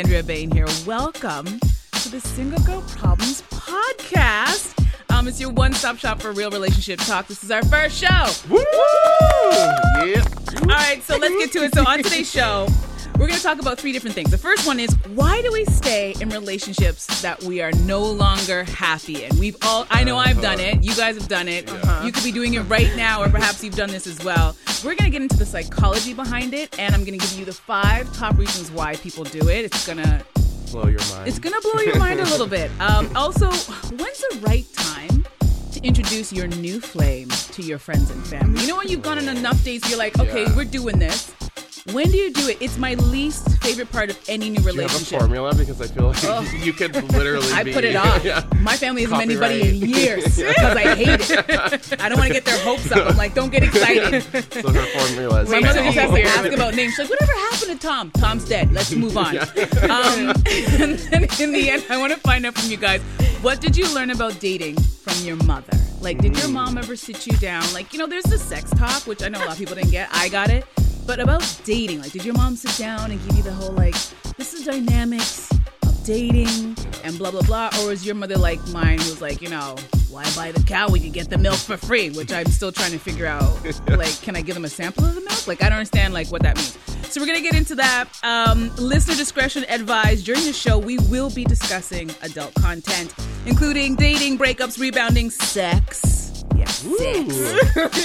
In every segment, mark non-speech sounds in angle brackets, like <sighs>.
Andrea Bain here. Welcome to the Single Girl Problems Podcast. Um, it's your one-stop shop for real relationship talk. This is our first show. Woo! Yeah. All right, so let's get to it. So on <laughs> today's show, we're going to talk about three different things. The first one is why do we stay in relationships that we are no longer happy in? We've all, I know I've done it. You guys have done it. You could be doing it right now, or perhaps you've done this as well. We're going to get into the psychology behind it, and I'm going to give you the five top reasons why people do it. It's going to Blow your mind. it's gonna blow your mind a little bit. <laughs> Um, also, when's the right time to introduce your new flame to your friends and family? You know when you've gone on enough dates, you're like, okay, Yeah. we're doing this. When do you do it? It's my least favorite part of any new Do you have a relationship. formula? Because I feel like <laughs> you could literally I be. put it off. <laughs> Yeah. My family hasn't met anybody in years <laughs> because I hate it. I don't want to get their hopes up. I'm like, don't get excited. So her formula is. My mother just has to ask about names. She's like, whatever happened to Tom? Tom's dead. Let's move on. Um, and then in the end, I want to find out from you guys, what did you learn about dating from your mother? Like, did your mom ever sit you down? Like, you know, there's the sex talk, which I know a lot of people didn't get. I got it. But about dating, like, did your mom sit down and give you the whole, like, this is dynamics of dating and blah, blah, blah? Or was your mother like mine, who was like, you know, why buy the cow when you get the milk for free? Which I'm still trying to figure out. <laughs> Like, can I give them a sample of the milk? Like, I don't understand, like, what that means. So we're gonna get into that. Um, listener discretion advised. During the show, we will be discussing adult content, including dating, breakups, rebounding, sex. Yes.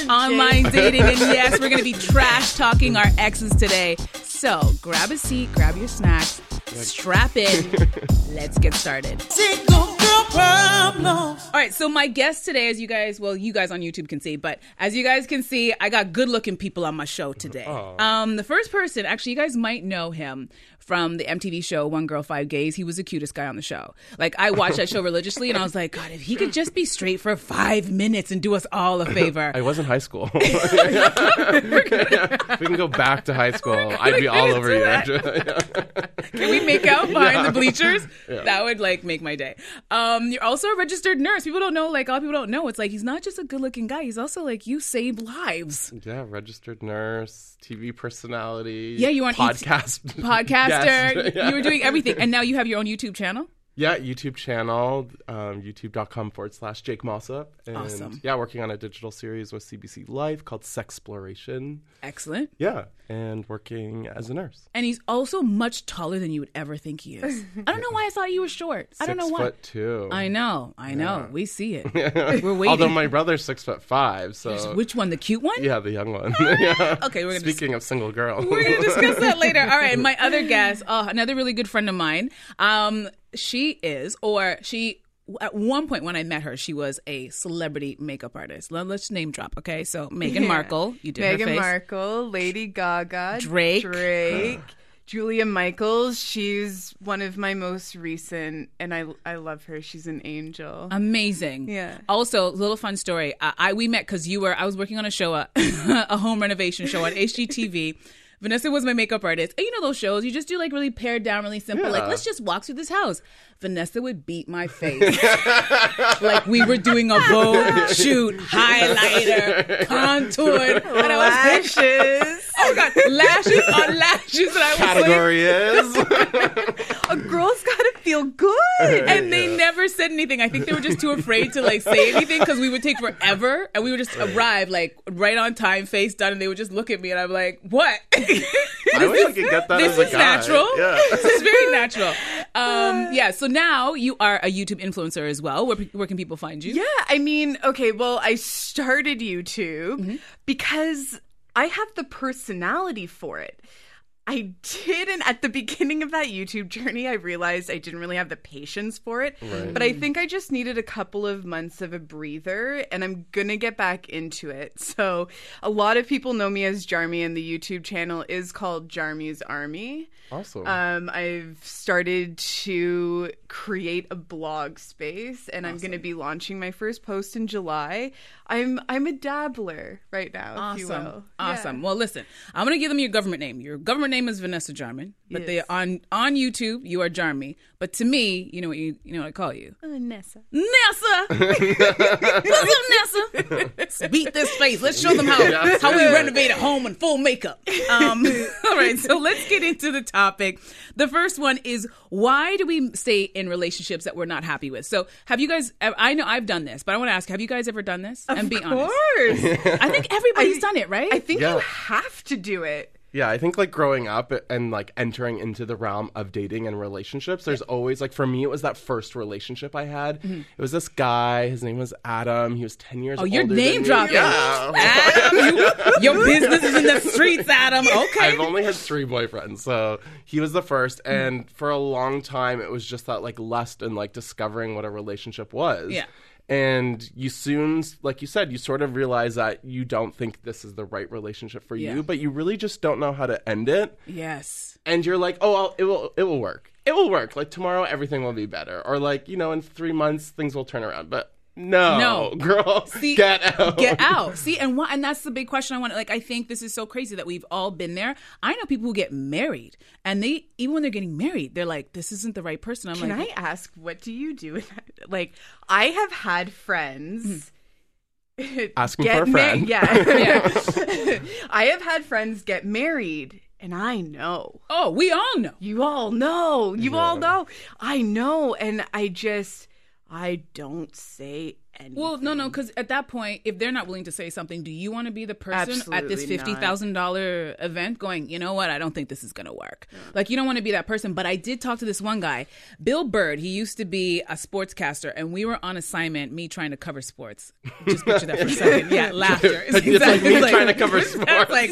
Online dating, and yes, we're gonna be <laughs> trash talking our exes today. So grab a seat, grab your snacks, strap in. <laughs> Let's get started. Single girl problem. All right, so my guest today, as you guys, well, you guys on YouTube can see, but as you guys can see, I got good-looking people on my show today. Um, the first person, actually, you guys might know him from the MTV show One Girl Five Gays. He was the cutest guy on the show. Like I watched that show religiously, and I was like, God, if he could just be straight for five minutes and do us all a favor. <laughs> I was in high school. if <laughs> we can go back to high school, I'd be all over you. <laughs> Can we make out behind the bleachers? That would like make my day. Um, you're also a registered nurse. People don't know, like a lot of people don't know. It's like he's not just a good-looking guy. He's also like you save lives. yeah, registered nurse, TV personality. Yeah, you were on podcast podcaster. <laughs> Yeah. You were doing everything, and now you have your own YouTube channel. Yeah, YouTube channel, um, youtube.com forward slash Jake Mossop. And Awesome. yeah, working on a digital series with CBC Life called Sexploration. Excellent. Yeah, and working as a nurse. And he's also much taller than you would ever think he is. <laughs> I don't know why I thought you were short. I don't know Six why. foot two. I know, I know. We see it. <laughs> We're waiting. Although my brother's six foot five, so Which one? The cute one? yeah, the young one. yeah. <laughs> Okay, we're gonna dis- Speaking of single girl, we're gonna discuss that later. All right, my other guest, oh, another really good friend of mine. Um, she is, or she. At one point when I met her, she was a celebrity makeup artist. Let- Let's name drop, okay? So Meghan Yeah. Markle, you did her Meghan. Markle, Lady Gaga, Drake. Drake, Julia Michaels. She's one of my most recent, and I I love her. She's an angel. Amazing. Yeah. Also, a little fun story. Uh, I we met because you were. I was working on a show, uh, <laughs> a home renovation show on HGTV. Vanessa was my makeup artist. And you know those shows, you just do like really pared down, really simple. Like, let's just walk through this house. Vanessa would beat my face. like we were doing a Vogue shoot, highlighter, contoured. And I was Lashes. oh my God, lashes on lashes. And I was like, category is <laughs> a girl's got to feel good. and they never said anything. I think they were just too afraid to like say anything because we would take forever, and we would just arrive like right on time, face done, and they would just look at me, and I'm like, "What? <laughs> I wish I could get that this as a is guy. natural. Yeah. this is very natural." Um, yeah. So now you are a YouTube influencer as well. Where, where can people find you? Yeah, I mean, okay, well, I started YouTube mm-hmm. because I have the personality for it. I didn't at the beginning of that YouTube journey. I realized I didn't really have the patience for it, but I think I just needed a couple of months of a breather, and I'm gonna get back into it. So a lot of people know me as Jarmy, and the YouTube channel is called Jarmy's Army. Awesome. Um, I've started to create a blog space, and I'm going to be launching my first post in July. I'm I'm a dabbler right now, if you Awesome. will. Awesome. Well, listen, I'm going to give them your government name. Your government name is Vanessa Jarman, but Yes. they on on YouTube you are Jarmy. But to me, you know what you you know what I call you? Yeah. Nessa. Nessa. <laughs> What's up, Nessa? Let's <laughs> beat this face. Let's show them how how we renovate a home in full makeup. Um, <laughs> all right, so let's get into the topic. The first one is why do we stay in relationships that we're not happy with? So, have you guys? I know I've done this, but I want to ask: Have you guys ever done this? and be honest. of honest. course. I think everybody's I- done it, right? I think Yeah. you have to do it. Yeah, I think like growing up and like entering into the realm of dating and relationships, there's always like for me it was that first relationship I had. It was this guy, his name was Adam. He was 10 years Mm-hmm. Oh, you're name dropping. Yeah. Adam, you- your business is in the streets, Adam. <laughs> Okay. I've only had three boyfriends, so he was the first. And for a long time, it was just that like lust and like discovering what a relationship was. Yeah. And you soon, like you said, you sort of realize that you don't think this is the right relationship for Yeah. you, but you really just don't know how to end it. yes. And you're like, oh, I'll, it will, it will work. It will work. Like tomorrow, everything will be better, or like you know, in three months, things will turn around. But no, No. girl, See, get out, Get out. See, and what? And that's the big question I want. To like, I think this is so crazy that we've all been there. I know people who get married, and they even when they're getting married, they're like, "This isn't the right person." I'm Can like, I ask, what do you do with? Like, I have had friends. Mm-hmm. <laughs> Asking get for a ma- friend. yeah. <laughs> <laughs> I have had friends get married, and I know. "Oh, we all know." You all know. You all know. I know. And I just, I don't say anything. Well, no, no, because at that point, if they're not willing to say something, do you want to be the person at this Absolutely fifty thousand dollar event going? You know what? I don't think this is gonna work. Like, you don't want to be that person. But I did talk to this one guy, Bill Bird. He used to be a sportscaster, and we were on assignment. Me trying to cover sports. Just picture that for a <laughs> second. Yeah, laughter. It's like me trying to cover sports. <laughs> Like,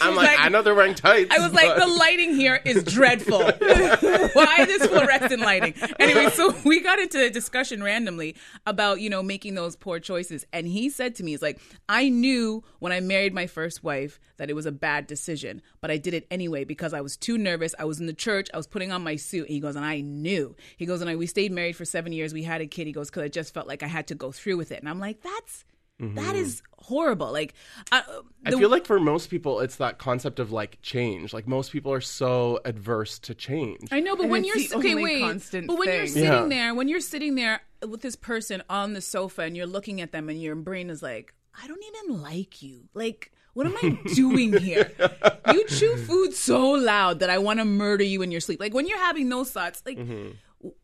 I'm like, I know they're wearing tights. I was like, the <laughs> lighting here is dreadful. Why this fluorescent lighting? Anyway, so we got into a discussion randomly about, you know, making those poor choices. And he said to me, he's like, I knew when I married my first wife that it was a bad decision, but I did it anyway because I was too nervous. I was in the church, I was putting on my suit. And he goes, and I knew. He goes, and I, we stayed married for seven years. We had a kid. He goes, because I just felt like I had to go through with it. And I'm like, that's. That is horrible. Like, uh, I the- feel like for most people, it's that concept of like change. Like most people are so adverse to change. I know, but And when you're okay, wait. constant but when you're sitting Yeah. there, when you're sitting there with this person on the sofa and you're looking at them, and your brain is like, I don't even like you. Like, what am I <laughs> doing here? you chew <laughs> food so loud that I want to murder you in your sleep. Like when you're having those thoughts, like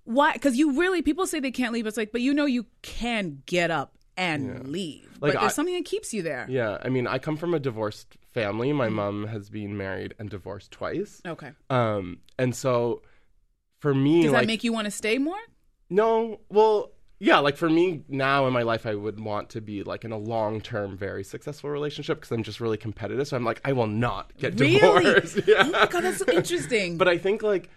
why? Because you really people say they can't leave. It's like, but you know you can get up and leave. Like, but there's I- something that keeps you there. Yeah, I mean, I come from a divorced family. My mom has been married and divorced twice. Okay. Um, and so for me, Does like, that make you want to stay more? no, well, yeah, like for me now in my life, I would want to be like in a long term, very successful relationship because I'm just really competitive. So I'm like, I will not get Really? divorced. <laughs> yeah. Oh my god, that's so interesting. But I think like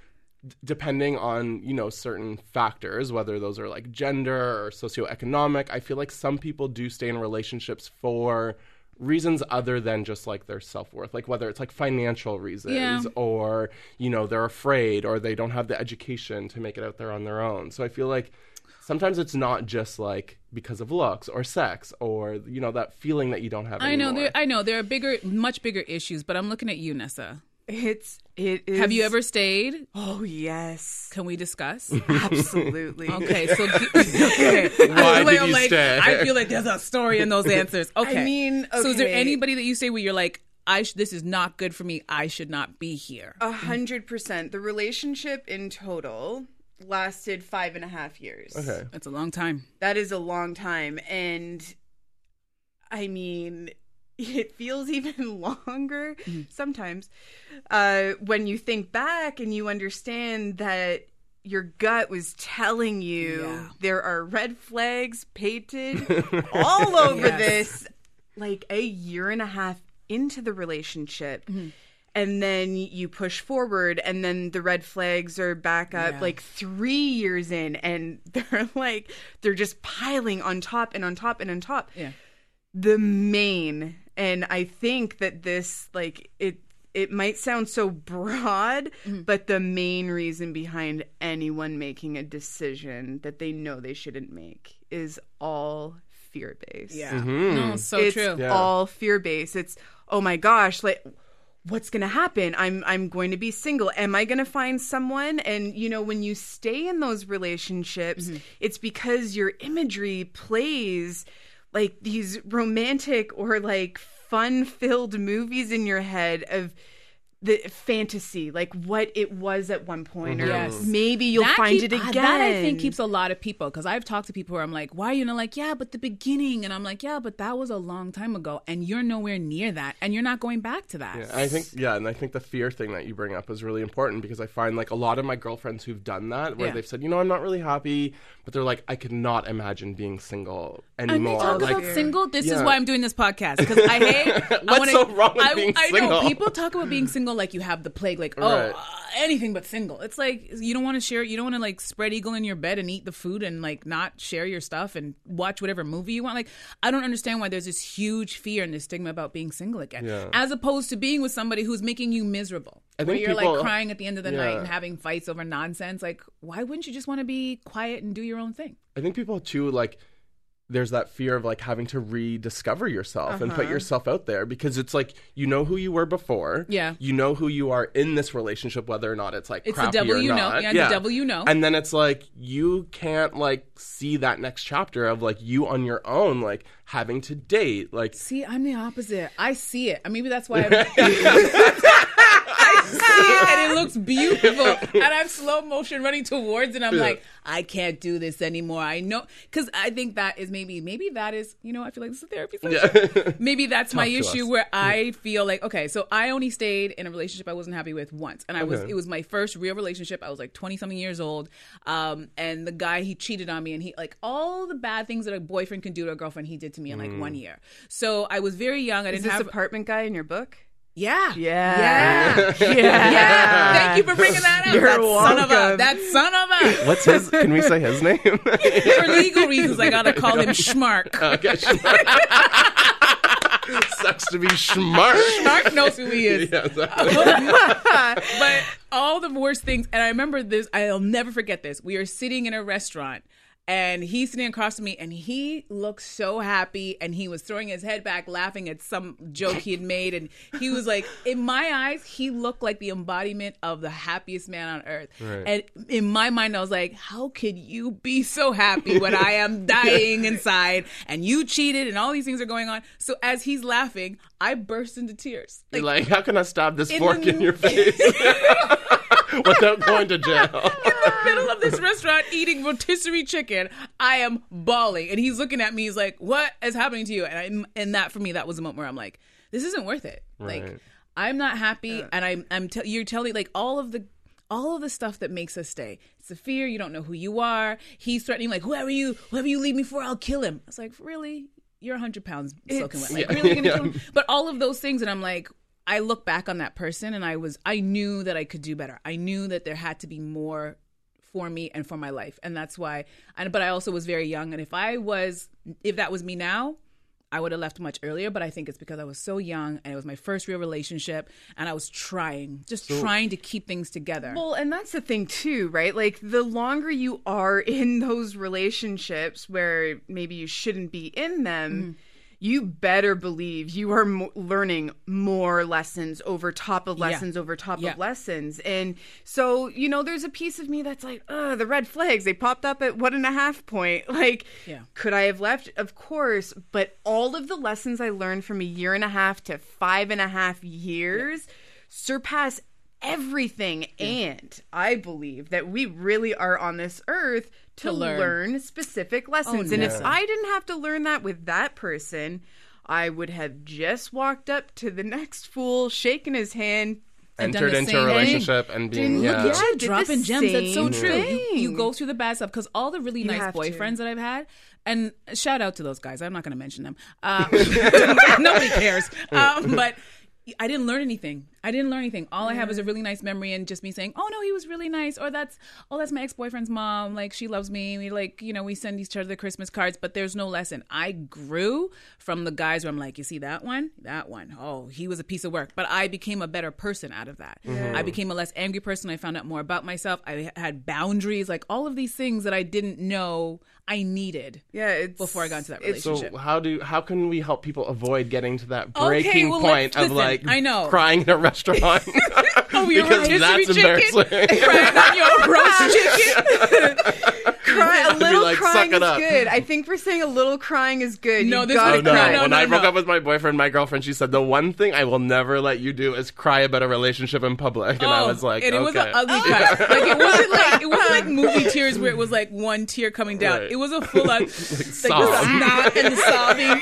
d- depending on you know certain factors, whether those are like gender or socioeconomic, I feel like some people do stay in relationships for reasons other than just like their self-worth like whether it's like financial reasons Yeah. or you know they're afraid or they don't have the education to make it out there on their own so i feel like sometimes it's not just like because of looks or sex or you know that feeling that you don't have I know there. I know there are bigger, much bigger issues. But I'm looking at you, Nessa. It's, it is. Have you ever stayed? Oh, yes. Can we discuss? Absolutely. <laughs> Okay, so <laughs> okay. <laughs> Why I'm did I'm you like, stay? I feel like there's a story in those answers. Okay, I mean, so is there anybody that you say where you're like, I sh- this is not good for me. I should not be here. A hundred percent. The relationship in total lasted five and a half years. Okay. That's a long time. That is a long time. And I mean, it feels even <laughs> longer sometimes uh, when you think back and you understand that your gut was telling you Yeah. there are red flags painted <laughs> all over Yes. this like a year and a half into the relationship. Mm-hmm. And then you push forward, and then the red flags are back up Yeah. like three years in, and <laughs> they're like, they're just piling on top and on top and on top Yeah. the main and i think that this like it it might sound so broad Mm-hmm. but the main reason behind anyone making a decision that they know they shouldn't make is all fear based Yeah. No, so it's true. Yeah. all fear based it's oh my gosh like what's going to happen i'm i'm going to be single am i going to find someone and you know when you stay in those relationships Mm-hmm. it's because your imagery plays like these romantic or like fun filled movies in your head of the fantasy like what it was at one point or Yes. maybe you'll That find keep- it uh, again That I think keeps a lot of people because I've talked to people where I'm like, why are you not like, yeah, but the beginning, and I'm like, yeah, but that was a long time ago, and you're nowhere near that, and you're not going back to that. Yeah, I think yeah, and I think the fear thing that you bring up is really important because I find like a lot of my girlfriends who've done that, where Yeah. they've said, you know, I'm not really happy, but they're like, I could not imagine being single And they anymore. talk like, about single. This is why I'm doing this podcast because I hate. <laughs> I What's wanna, so wrong with I, being I know single? people talk about being single <laughs> like you have the plague, like oh, Right. uh, anything but single. It's like you don't want to share. You don't want to like spread eagle in your bed and eat the food and like not share your stuff and watch whatever movie you want. Like I don't understand why there's this huge fear and this stigma about being single again, Yeah. as opposed to being with somebody who's making you miserable. I where think you're people- like crying at the end of the night Yeah. and having fights over nonsense. Like why wouldn't you just want to be quiet and do your own thing? I think people too like there's that fear of like having to rediscover yourself and put Uh-huh. yourself out there because it's like you know who you were before. Yeah. You know who you are in this relationship, whether or not it's like It's the crappy devil or you know. not. Yeah, the devil you know. And then it's like you can't like see that next chapter of like you on your own, like having to date, like See, I'm the opposite. I see it. And maybe that's why <laughs> I'm. <laughs> I see it and it looks beautiful. <laughs> And I'm slow motion running towards it. I'm Yeah. like, I can't do this anymore. I know. Because I think that is maybe, maybe that is, you know, I feel like this is a therapy session. yeah. <laughs> Maybe that's my issue us. where I feel like okay, so I only stayed in a relationship I wasn't happy with once, and I was it was my first real relationship. I was like twenty something years old, um, and the guy he cheated on me, and he like all the bad things that a boyfriend can do to a girlfriend, he did to me in like Mm. one year. So I was very young. I is didn't this have apartment guy in your book yeah yeah yeah. Yeah, <laughs> yeah. thank you for bringing that up. You're that son of a, welcome. that son of a. What's his can we say his name? <laughs> For legal reasons, I gotta call him Schmark. <laughs> okay, Sucks to be smart. Schmark knows who he is. Yeah, so- but all the worst things and i remember this i'll never forget this we are sitting in a restaurant and he's sitting across from me and he looked so happy and he was throwing his head back laughing at some joke he had made and he was like in my eyes he looked like the embodiment of the happiest man on earth. Right. and in my mind i was like how could you be so happy when i am <laughs> dying inside and you cheated and all these things are going on? So as he's laughing i burst into tears. You're like, how can I stop this In fork the- in your <laughs> face <laughs> <laughs> without going to jail? <laughs> in the middle of this restaurant eating rotisserie chicken. I am bawling, and he's looking at me. He's like, "What is happening to you?" And I'm, and that for me, that was a moment where I'm like, "This isn't worth it." Right. Like, I'm not happy, uh. and I'm I'm te- you're telling like all of the all of the stuff that makes us stay. It's the fear. You don't know who you are. He's threatening like, "Whoever you, whoever you leave me for, I'll kill him." It's like, really, you're 100 pounds soaking wet. Like, Yeah. really, you're gonna <laughs> kill him? But all of those things, and I'm like, I look back on that person, and I was, I knew that I could do better. I knew that there had to be more for me and for my life, and that's why. And but I also was very young, and if I was, if that was me now. I would have left much earlier, but I think it's because I was so young and it was my first real relationship and I was trying, just trying to keep things together. Well, and that's the thing too, right? Like the longer you are in those relationships where maybe you shouldn't be in them, mm-hmm. You better believe you are mo- learning more lessons over top of lessons over top Yeah. of lessons. And so, you know, there's a piece of me that's like, oh, the red flags, they popped up at one and a half point. <laughs> Like, Yeah. could I have left? Of course. But all of the lessons I learned from a year and a half to five and a half years surpass everything. And I believe that we really are on this earth to, To learn. learn. specific lessons. and if. I didn't have to learn that with that person, I would have just walked up to the next fool, shaken his hand. Entered into a same thing. relationship and being Didn't- yeah. look at Yeah, dropping gems. That's so true. You, you go through the bad stuff because all the really You nice have to. boyfriends that I've had, and shout out to those guys. I'm not going to mention them. Uh, <laughs> nobody cares. <laughs> Um, but I didn't learn anything. I didn't learn anything. All I have is a mm. really nice memory and just me saying, "Oh no, he was really nice," or "That's oh that's my ex boyfriend's mom. Like she loves me. We like you know we send each other the Christmas cards." But there's no lesson. I grew from the guys where I'm like, "You see that one? That one? Oh, he was a piece of work." But I became a better person out of that. Mm-hmm. I became a less angry person. I found out more about myself. I had boundaries, like all of these things that I didn't know I needed. Yeah, it's, Before I got into that relationship. So how do how can we help people avoid getting to that Okay, breaking well, point let's- of listen, like I know. crying in a restaurant? <laughs> Oh, you're <laughs> because right. that's Rotisserie chicken. embarrassing. <laughs> Frying on your roast chicken. Cry, <laughs> a I'd be little like, crying is up." good. I think we're saying a little crying is good. No, You this gotta Oh no! cry. no, when no, I broke up with my boyfriend, my girlfriend, she said the one thing I will never let you do is cry about a relationship in public, and I oh, was like, Oh, and it okay. was an ugly oh. cry. <laughs> Like it wasn't like it wasn't like <laughs> movie tears where it was like one tear coming down. Right. It was a full on like, sob. the snot and the sobbing.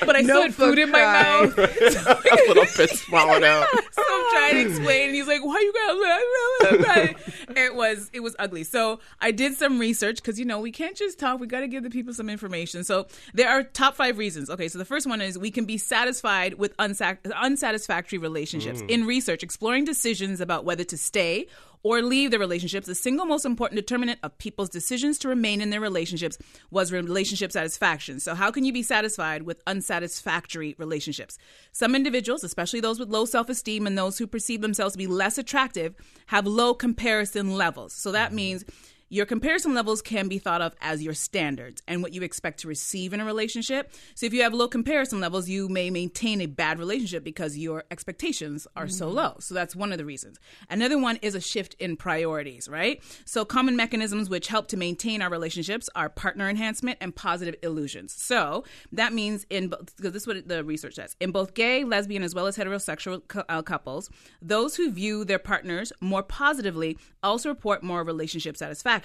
But I still had Notebook food in my cry. mouth. a little bit swallowed out. So I'm trying to explain, and he's like, "Why you got?" It was it was ugly. So I did some research because you know we can't just talk. We got to give the people some information. So there are top five reasons. Okay, so the first one is we can be satisfied with unsac- unsatisfactory relationships. Mm. In research, exploring decisions about whether to stay or leave their relationships, the single most important determinant of people's decisions to remain in their relationships was relationship satisfaction. So, how can you be satisfied with unsatisfactory relationships? Some individuals, especially those with low self esteem and those who perceive themselves to be less attractive, have low comparison levels. So, that mm-hmm. means your comparison levels can be thought of as your standards and what you expect to receive in a relationship. So if you have low comparison levels, you may maintain a bad relationship because your expectations are so low. So that's one of the reasons. Another one is a shift in priorities, right? So common mechanisms which help to maintain our relationships are partner enhancement and positive illusions. So that means in both, because this is what the research says, in both gay, lesbian, as well as heterosexual uh, couples, those who view their partners more positively also report more relationship satisfaction.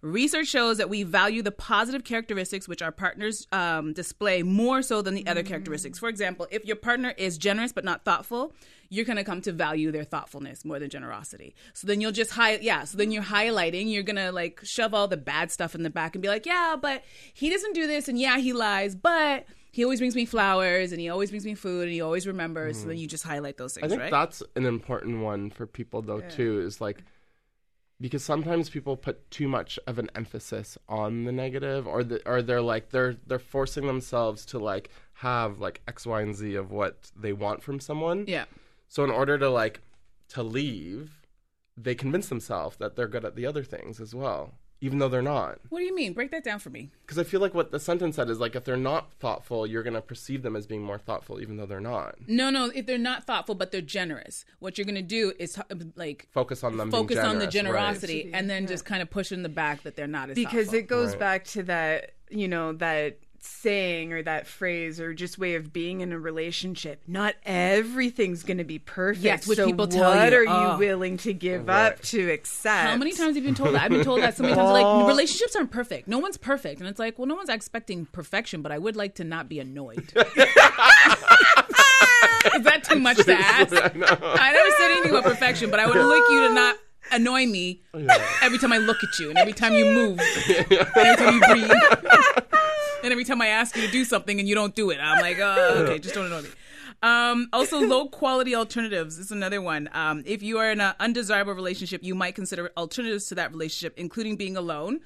Research shows that we value the positive characteristics which our partners um, display more so than the other characteristics. For example, if your partner is generous but not thoughtful, you're going to come to value their thoughtfulness more than generosity. So then you'll just high, yeah. So then you're highlighting. You're gonna like shove all the bad stuff in the back and be like, yeah, but he doesn't do this, and yeah, he lies, but he always brings me flowers, and he always brings me food, and he always remembers. So then you just highlight those things, I think right? that's an important one for people though too is like because sometimes people put too much of an emphasis on the negative or the, or they're like they're they're forcing themselves to like have like X, Y, and Z of what they want from someone. yeah. So in order to like to leave, they convince themselves that they're good at the other things as well, even though they're not. What do you mean? Break that down for me. Because I feel like what the sentence said is like if they're not thoughtful, you're gonna perceive them as being more thoughtful, even though they're not. No, no. If they're not thoughtful, but they're generous, what you're going to do is uh, like Focus on them. being focus on the generous, right. generosity, and then just kind of push in the back that they're not as because thoughtful. it goes Right. back to that you know that saying or that phrase or just way of being in a relationship not everything's going to be perfect Yes, what so people tell what you. are you Oh. willing to give Right. up to accept How many times have you been told that? I've been told that so many times. Like oh. relationships aren't perfect. No one's perfect, and it's like, well, no one's expecting perfection, but I would like to not be annoyed. Is that too much to ask? I never said anything about perfection, but I would like you to not annoy me every time I look at you, and every time you move, and every time you breathe, and every time I ask you to do something and you don't do it. I'm like, oh, <laughs> okay, just don't annoy me. Um, also, low quality alternatives is another one. Um, if you are in an undesirable relationship, you might consider alternatives to that relationship, including being alone,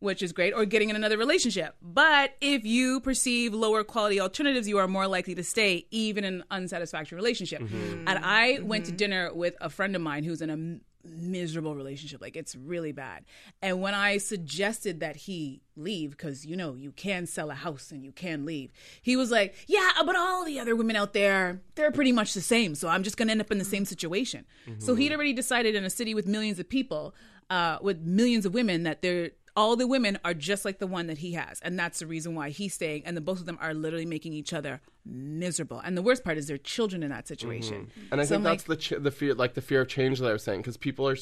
which is great, or getting in another relationship. But if you perceive lower quality alternatives, you are more likely to stay even in an unsatisfactory relationship. And I went to dinner with a friend of mine who's in a m- miserable relationship. Like it's really bad. And when I suggested that he leave, because you know, you can sell a house and you can leave, he was like, Yeah, but all the other women out there, they're pretty much the same. So I'm just going to end up in the same situation. So he'd already decided in a city with millions of people, uh, with millions of women, that there all the women are just like the one that he has, and that's the reason why he's staying. And the both of them are literally making each other miserable. And the worst part is their children in that situation. Mm-hmm. And I So think I'm that's like, the ch- the fear, like the fear of change that I was saying, because people are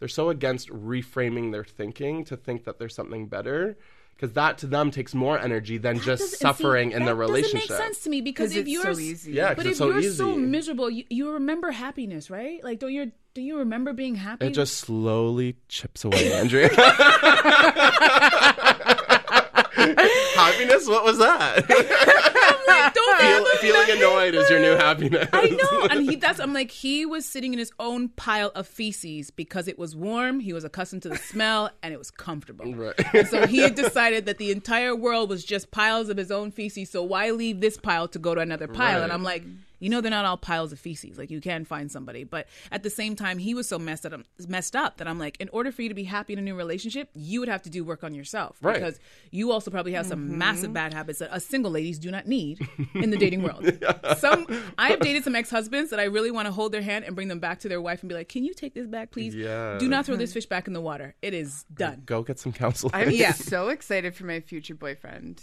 they're so against reframing their thinking to think that there's something better, because that to them takes more energy than just suffering see, in the that relationship. Doesn't make sense to me because Because if it's you're so easy. Yeah, 'cause but it's if so you're easy. so miserable, you, you remember happiness, right? Like don't you do you remember being happy? It just slowly chips away, <laughs> Andrea. <laughs> Happiness? What was that? <laughs> like, don't Feel, feeling annoyed is your new happiness. I know, and he that's I'm like he was sitting in his own pile of feces because it was warm. He was accustomed to the smell, and it was comfortable. Right. And so he had decided that the entire world was just piles of his own feces. So why leave this pile to go to another pile? And I'm like, you know, they're not all piles of feces. Like you can find somebody, but at the same time, he was so messed up, messed up that I'm like, in order for you to be happy in a new relationship, you would have to do work on yourself Right. because you also probably have some Mm-hmm. massive bad habits that us single ladies do not need in the dating world. <laughs> Some I have dated some ex-husbands that I really want to hold their hand and bring them back to their wife and be like, "Can you take this back, please? Yeah. Do not throw this fish back in the water. It is done." Go get some counseling. I'm Yeah. so excited for my future boyfriend.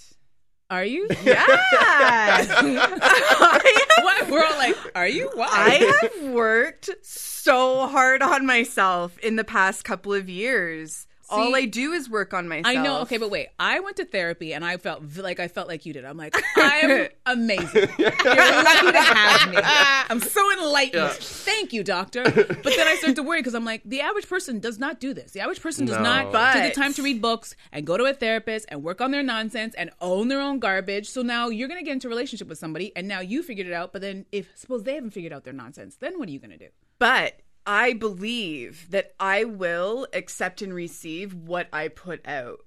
Are you? Yeah. <laughs> <laughs> what? We're all like, "Are you? Why?" I have worked so hard on myself in the past couple of years. All I do is work on myself. I know. Okay, but wait. I went to therapy and I felt v- like I felt like you did. I'm like, <laughs> I'm amazing. You're lucky to have me. I'm so enlightened. Thank you, doctor. But then I start to worry because I'm like, the average person does not do this. The average person does No. not take the time to read books and go to a therapist and work on their nonsense and own their own garbage. So now you're gonna get into a relationship with somebody and now you figured it out. But then if suppose they haven't figured out their nonsense, then what are you gonna do? But I believe that I will accept and receive what I put out.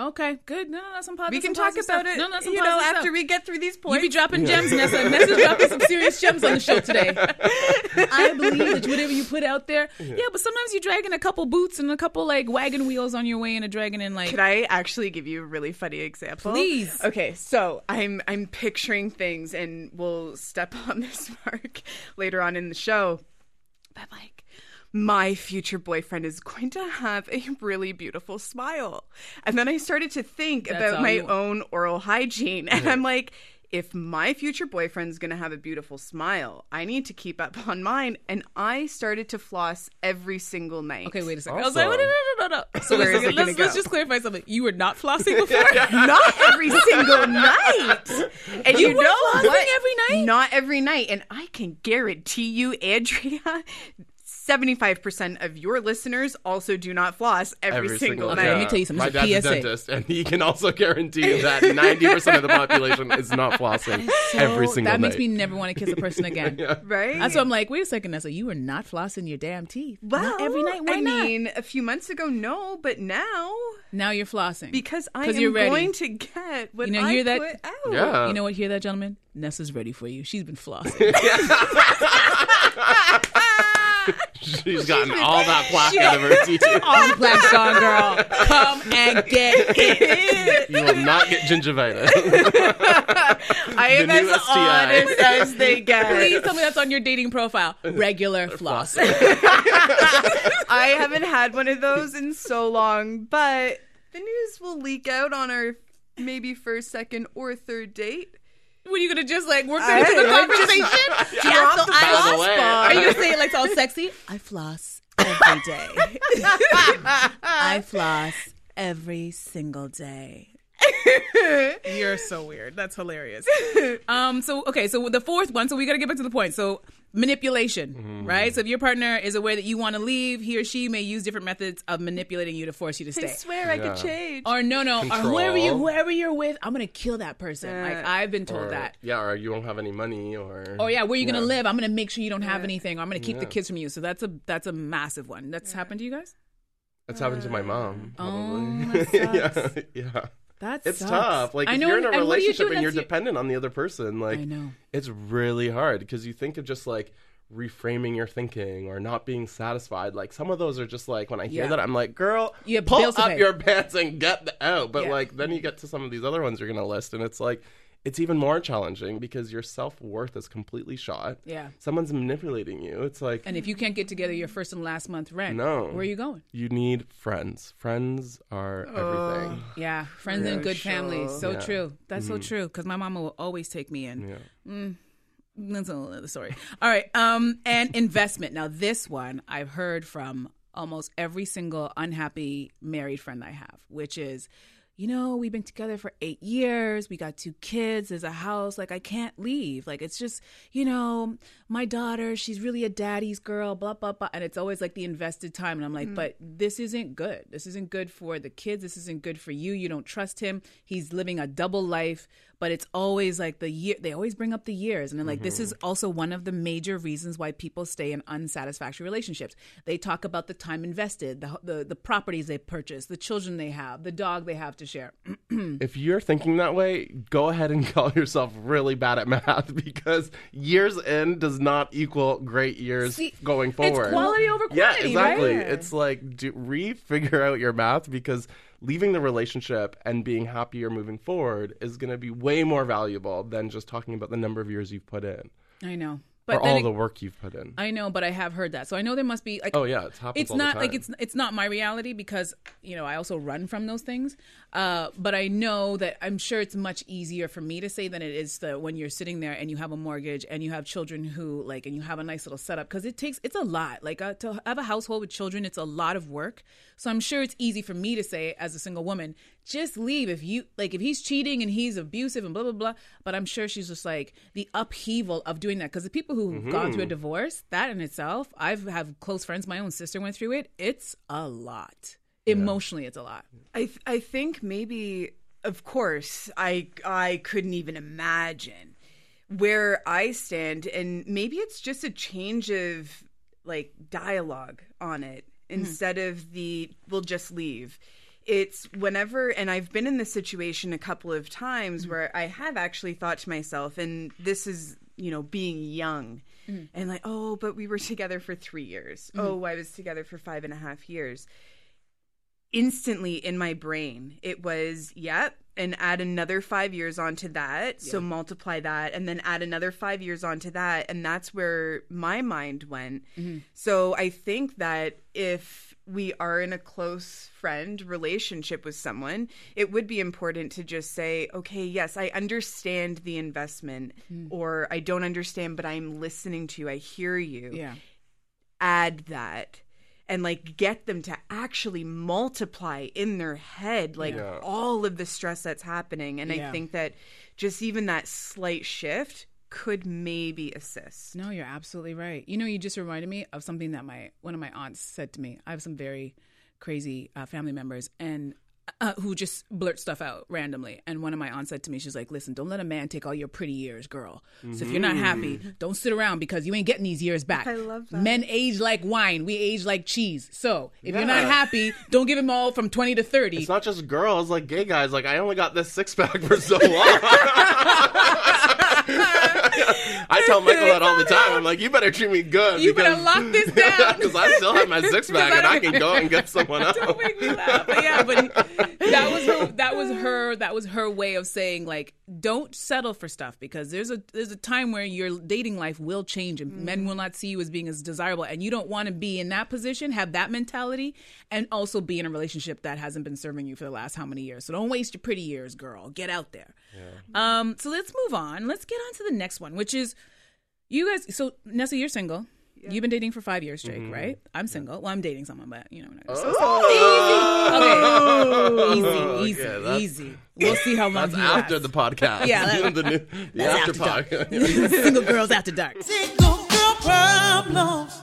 Okay, good. No, no, that's some positive. We can talk about stuff. it, No, no, that's some you know, positive after stuff. we get through these points. You points. be dropping gems, Nessa. Nessa's dropping some serious gems on the show today. <laughs> I believe that whatever you put out there, yeah. but sometimes you're dragging a couple boots and a couple like wagon wheels on your way and a dragon in like. Could I actually give you a really funny example? Please. Okay, so I'm I'm picturing things, and we'll step <laughs> on this mark later on in the show. But like, my future boyfriend is going to have a really beautiful smile, and then I started to think That's about my own oral hygiene, <laughs> and I'm like. If my future boyfriend's gonna have a beautiful smile, I need to keep up <laughs> on mine. And I started to floss every single night. Okay, wait a second. I was like, Awesome. wait, no, no, no, no. <laughs> So Where let's, is it let's, gonna let's just clarify something. You were not flossing <laughs> before. not every single night. And you, You were know flossing what? every night? Not every night. And I can guarantee you, Andrea, 75% of your listeners also do not floss every, single, Okay, night. let me tell you something. My It's a dad's a dentist, and he can also guarantee that 90% of the population is not flossing every So single that night. makes me never want to kiss a person again. <laughs> Right? That's what I'm like. Wait a second, Nessa. You were not flossing your damn teeth. well, not every night. Why I not? mean, a few months ago, no, but now now you're flossing because I am you're ready. going to get what You know, I hear that? put out. Yeah. You know what? Hear that, gentlemen? Nessa's ready for you. She's been flossing. <laughs> <laughs> She's gotten all that plaque out of her teeth. <laughs> All the plaques gone, girl. Come and get it. You will not get gingivitis. <laughs> I am The new as STI. honest as they get. Please tell me that's on your dating profile. <laughs> Regular floss. I haven't had one of those in so long, but the news will leak out on our maybe first, second, or third date. Were you gonna just like work that into the I- conversation? <laughs> Drop so the I- By floss way. Are you gonna say it like all <laughs> sexy? I floss every day. <laughs> I floss every single day. You're so weird. That's hilarious. Um. So okay. So the fourth one. So we got to get back to the point. So manipulation, Mm-hmm. right? So if your partner is aware that you want to leave, he or she may use different methods of manipulating you to force you to stay. I stay. swear I could change. Or no, no, or whoever you whoever you're with, I'm gonna kill that person. like I've been told or, that. Yeah, or you won't have any money, or Oh yeah, where you gonna live? I'm gonna make sure you don't have anything. Or I'm gonna keep the kids from you. So that's a that's a massive one. That's happened to you guys. It's happened to my mom. Oh, Probably. that <laughs> sucks. yeah, yeah. That's It's tough. Like I if know. you're in a and what you relationship and you're dependent on the other person, like I know. it's really hard because you think of just like reframing your thinking or not being satisfied. Like some of those are just like when I hear Yeah. that, I'm like, girl, You pull up your pants and get the out. But Yeah. like then you get to some of these other ones you're gonna list, and it's like it's even more challenging because your self worth is completely shot. Yeah. Someone's manipulating you. It's like And if you can't get together your first and last month rent, No. where are you going? you need friends. Friends are everything. Yeah, friends and good families. So Yeah. Mm-hmm. true. That's so true. Because my mama will always take me in. Yeah. That's a whole story. All right. Um, and investment. Now, this one I've heard from almost every single unhappy married friend I have, which is, you know, we've been together for eight years. We got two kids. There's a house. Like, I can't leave. Like, it's just, you know, my daughter, she's really a daddy's girl, blah, blah, blah. And it's always like the invested time. And I'm like, mm. but this isn't good. This isn't good for the kids. This isn't good for you. You don't trust him. He's living a double life. But it's always like the year, they always bring up the years. And then, like, this is mm-hmm. also one of the major reasons why people stay in unsatisfactory relationships. They talk about the time invested, the, the, the properties they purchase the children they have, the dog they have to share. <clears throat> If you're thinking that way, go ahead and <laughs> call yourself really bad at math <laughs> because years in does not equal great years See, going it's forward. quality over quantity Yeah, exactly. right? It's like do, re-figure out your math because leaving the relationship and being happier moving forward is going to be way more valuable than just talking about the number of years you've put in I know. But then all it- the work you've put in. I know, but I have heard that. So I know there must be like oh yeah, it's it's not like it's it's not my reality because you know I also run from those things. Uh, but I know that I'm sure it's much easier for me to say than it is the when you're sitting there and you have a mortgage and you have children who like and you have a nice little setup because it takes it's a lot like uh, to have a household with children it's a lot of work. So I'm sure it's easy for me to say as a single woman just leave if you like if he's cheating and he's abusive and blah blah blah. But I'm sure she's just like the upheaval of doing that because the people who've gone through a divorce that in itself I've have close friends. My own sister went through it. It's a lot. Emotionally, it's a lot. I th- I think maybe of course I I couldn't even imagine where I stand and maybe it's just a change of like dialogue on it mm-hmm. instead of the we'll just leave. It's whenever and I've been in this situation a couple of times mm. where I have actually thought to myself and this is, you know, being young mm. and like, oh, but we were together for three years. Mm-hmm. Oh, I was together for five and a half years instantly in my brain. It was yep and add another five years onto that. So multiply that and then add another five years onto that. And that's where my mind went. Mm-hmm. So i think that if we are in a close friend relationship with someone it would be important to just say okay yes i understand the investment mm-hmm. or i don't understand but i'm listening to you. I hear you. Yeah. add that and like get them to actually multiply in their head like Yeah. all of the stress that's happening and Yeah. i think that just even that slight shift could maybe assist No, you're absolutely right. You know, you just reminded me of something that my one of my aunts said to me. I have some very crazy uh, family members and uh, who just blurt stuff out randomly. And one of my aunts said to me, she's like, "Listen, don't let a man take all your pretty years, girl. So if you're not happy, don't sit around because you ain't getting these years back. I love that. Men age like wine. We age like cheese. So if you're not happy, don't give him all from 20 to 30. It's not just girls, like gay guys. Like I only got this six pack for so long. <laughs> <laughs> I tell Michael that all the time. I'm like, you better treat me good. You better lock this <laughs> down. because I still have my <laughs> six pack and I can go and get someone else. Don't make me laugh. But yeah, but that was her. That was her. That was her way of saying like, don't settle for stuff because there's a there's a time where your dating life will change and men will mm-hmm. not see you as being as desirable, and you don't want to be in that position, have that mentality, and also be in a relationship that hasn't been serving you for the last how many years. So don't waste your pretty years, girl. Get out there. Um. So let's move on. Let's get on to the next one, which is you guys. So Nessa, you're single. You've been dating for five years, Jake, Mm-hmm. right? I'm single. Well, I'm dating someone, but you know. we're not gonna- Oh, Okay, okay, easy, easy, that's- easy. We'll see how long That's he after lasts. the podcast. Yeah, that- <laughs> the, new, the after after podcast. <laughs> Single girls after dark. Single girl problems.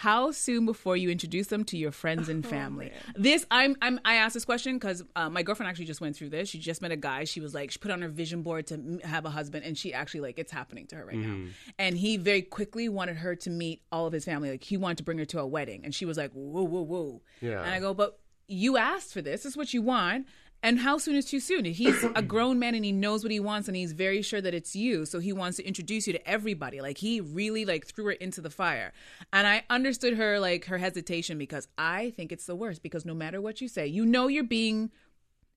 How soon before you introduce them to your friends and Oh, family? this I'm, I'm I asked this question because uh, my girlfriend actually just went through this. She just met a guy. She was like she put on her vision board to have a husband, and she actually like it's happening to her right now. And he very quickly wanted her to meet all of his family. Like he wanted to bring her to a wedding, and she was like, whoa, whoa, whoa. Yeah. And I go, but you asked for this. This is what you want. And how soon is too soon? He's a grown man and he knows what he wants and he's very sure that it's you. So he wants to introduce you to everybody. Like he really like threw her into the fire. And I understood her like her hesitation because I think it's the worst because no matter what you say, you know you're being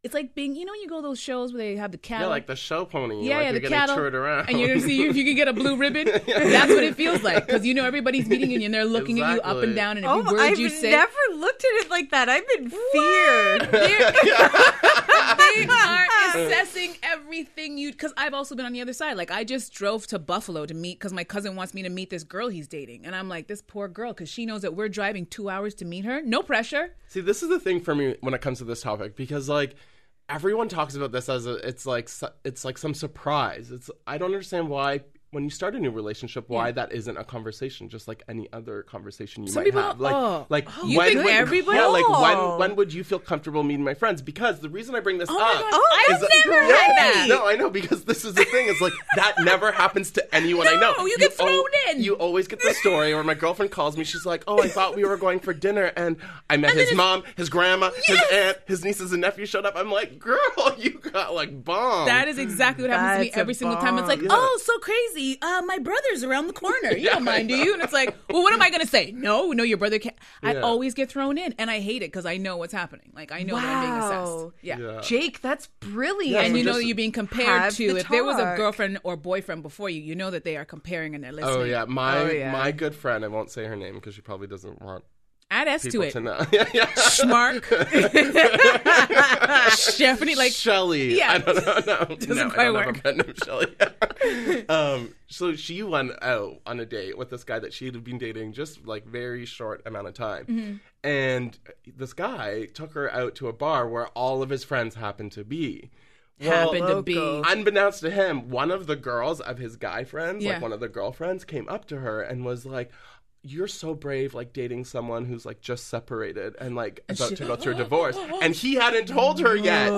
it's like being you know when you go to those shows where they have the cattle Yeah, like the show pony. yeah, like yeah, you're the getting cattle, toured around. and you're gonna see if you can get a blue ribbon. <laughs> That's what it feels like because you know everybody's meeting you and they're looking at you up and down, and every Oh, word I've you say, never looked at it like that. I'm in fear. <laughs> <laughs> they are uh. assessing everything you because I've also been on the other side. Like I just drove to Buffalo to meet because my cousin wants me to meet this girl he's dating, and I'm like, this poor girl because she knows that we're driving two hours to meet her. No pressure. See, this is the thing for me when it comes to this topic because like everyone talks about this as a, it's like it's like some surprise. It's I don't understand why when you start a new relationship why that isn't a conversation just like any other conversation you Some might people- have. Like oh. like You when think would, everybody- Yeah, like Oh. when when would you feel comfortable meeting my friends? Because the reason I bring this oh my up God, Oh, is I've that- never <laughs> Yeah, had that. No, I know because this is the thing. It's like that never happens to anyone I know. No, you get al- thrown in. You always get the story where my girlfriend calls me. She's like, "Oh, I thought we were going for dinner, and I met his mom, his grandma, his aunt, his nieces and nephews showed up." I'm like, "Girl, <laughs> you got like bombed." That is exactly what happens to me That's a every single time. It's like, bomb. oh, so crazy. Uh, my brother's around the corner. <laughs> You don't mind, do you? And it's like, well, what am I going to say? No, no, your brother can't. I Yeah. always get thrown in, and I hate it because I know what's happening. Like, I know that I'm being Wow. assessed. Yeah. Yeah. Jake, that's brilliant. Yeah, And you know that you're being compared to the if there was a girlfriend or boyfriend before you, you know that they are comparing and they're listening. Oh yeah, my Oh, yeah. my good friend. I won't say her name because she probably doesn't want Add S to it. to know. <laughs> yeah, yeah. Schmark. <laughs> Stephanie, like, Shelly. Yeah. I don't know. No, <laughs> Doesn't no, quite I don't have work. a friend named Shelly. um, so she went out on a date with this guy that she had been dating just like very short amount of time, Mm-hmm. and this guy took her out to a bar where all of his friends happened to be. happened to be. Unbeknownst to him, one of the girls of his guy friends, Yeah. like one of the girlfriends, came up to her and was like, "You're so brave, like dating someone who's like just separated and like about to go through a <gasps> divorce." And he hadn't told her yet.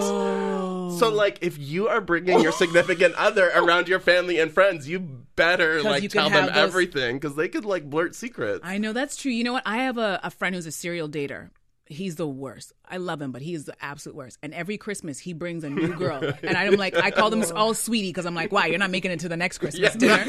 So like, if you are bringing your significant other around your family and friends, you better like you tell them those- everything because they could like blurt secrets. I know that's true. You know what? I have a, a friend who's a serial dater. He's the worst. I love him, but he is the absolute worst. And every Christmas, he brings a new girl. and I'm like, I call them all sweetie because I'm like, why? You're not making it to the next Christmas dinner. <laughs>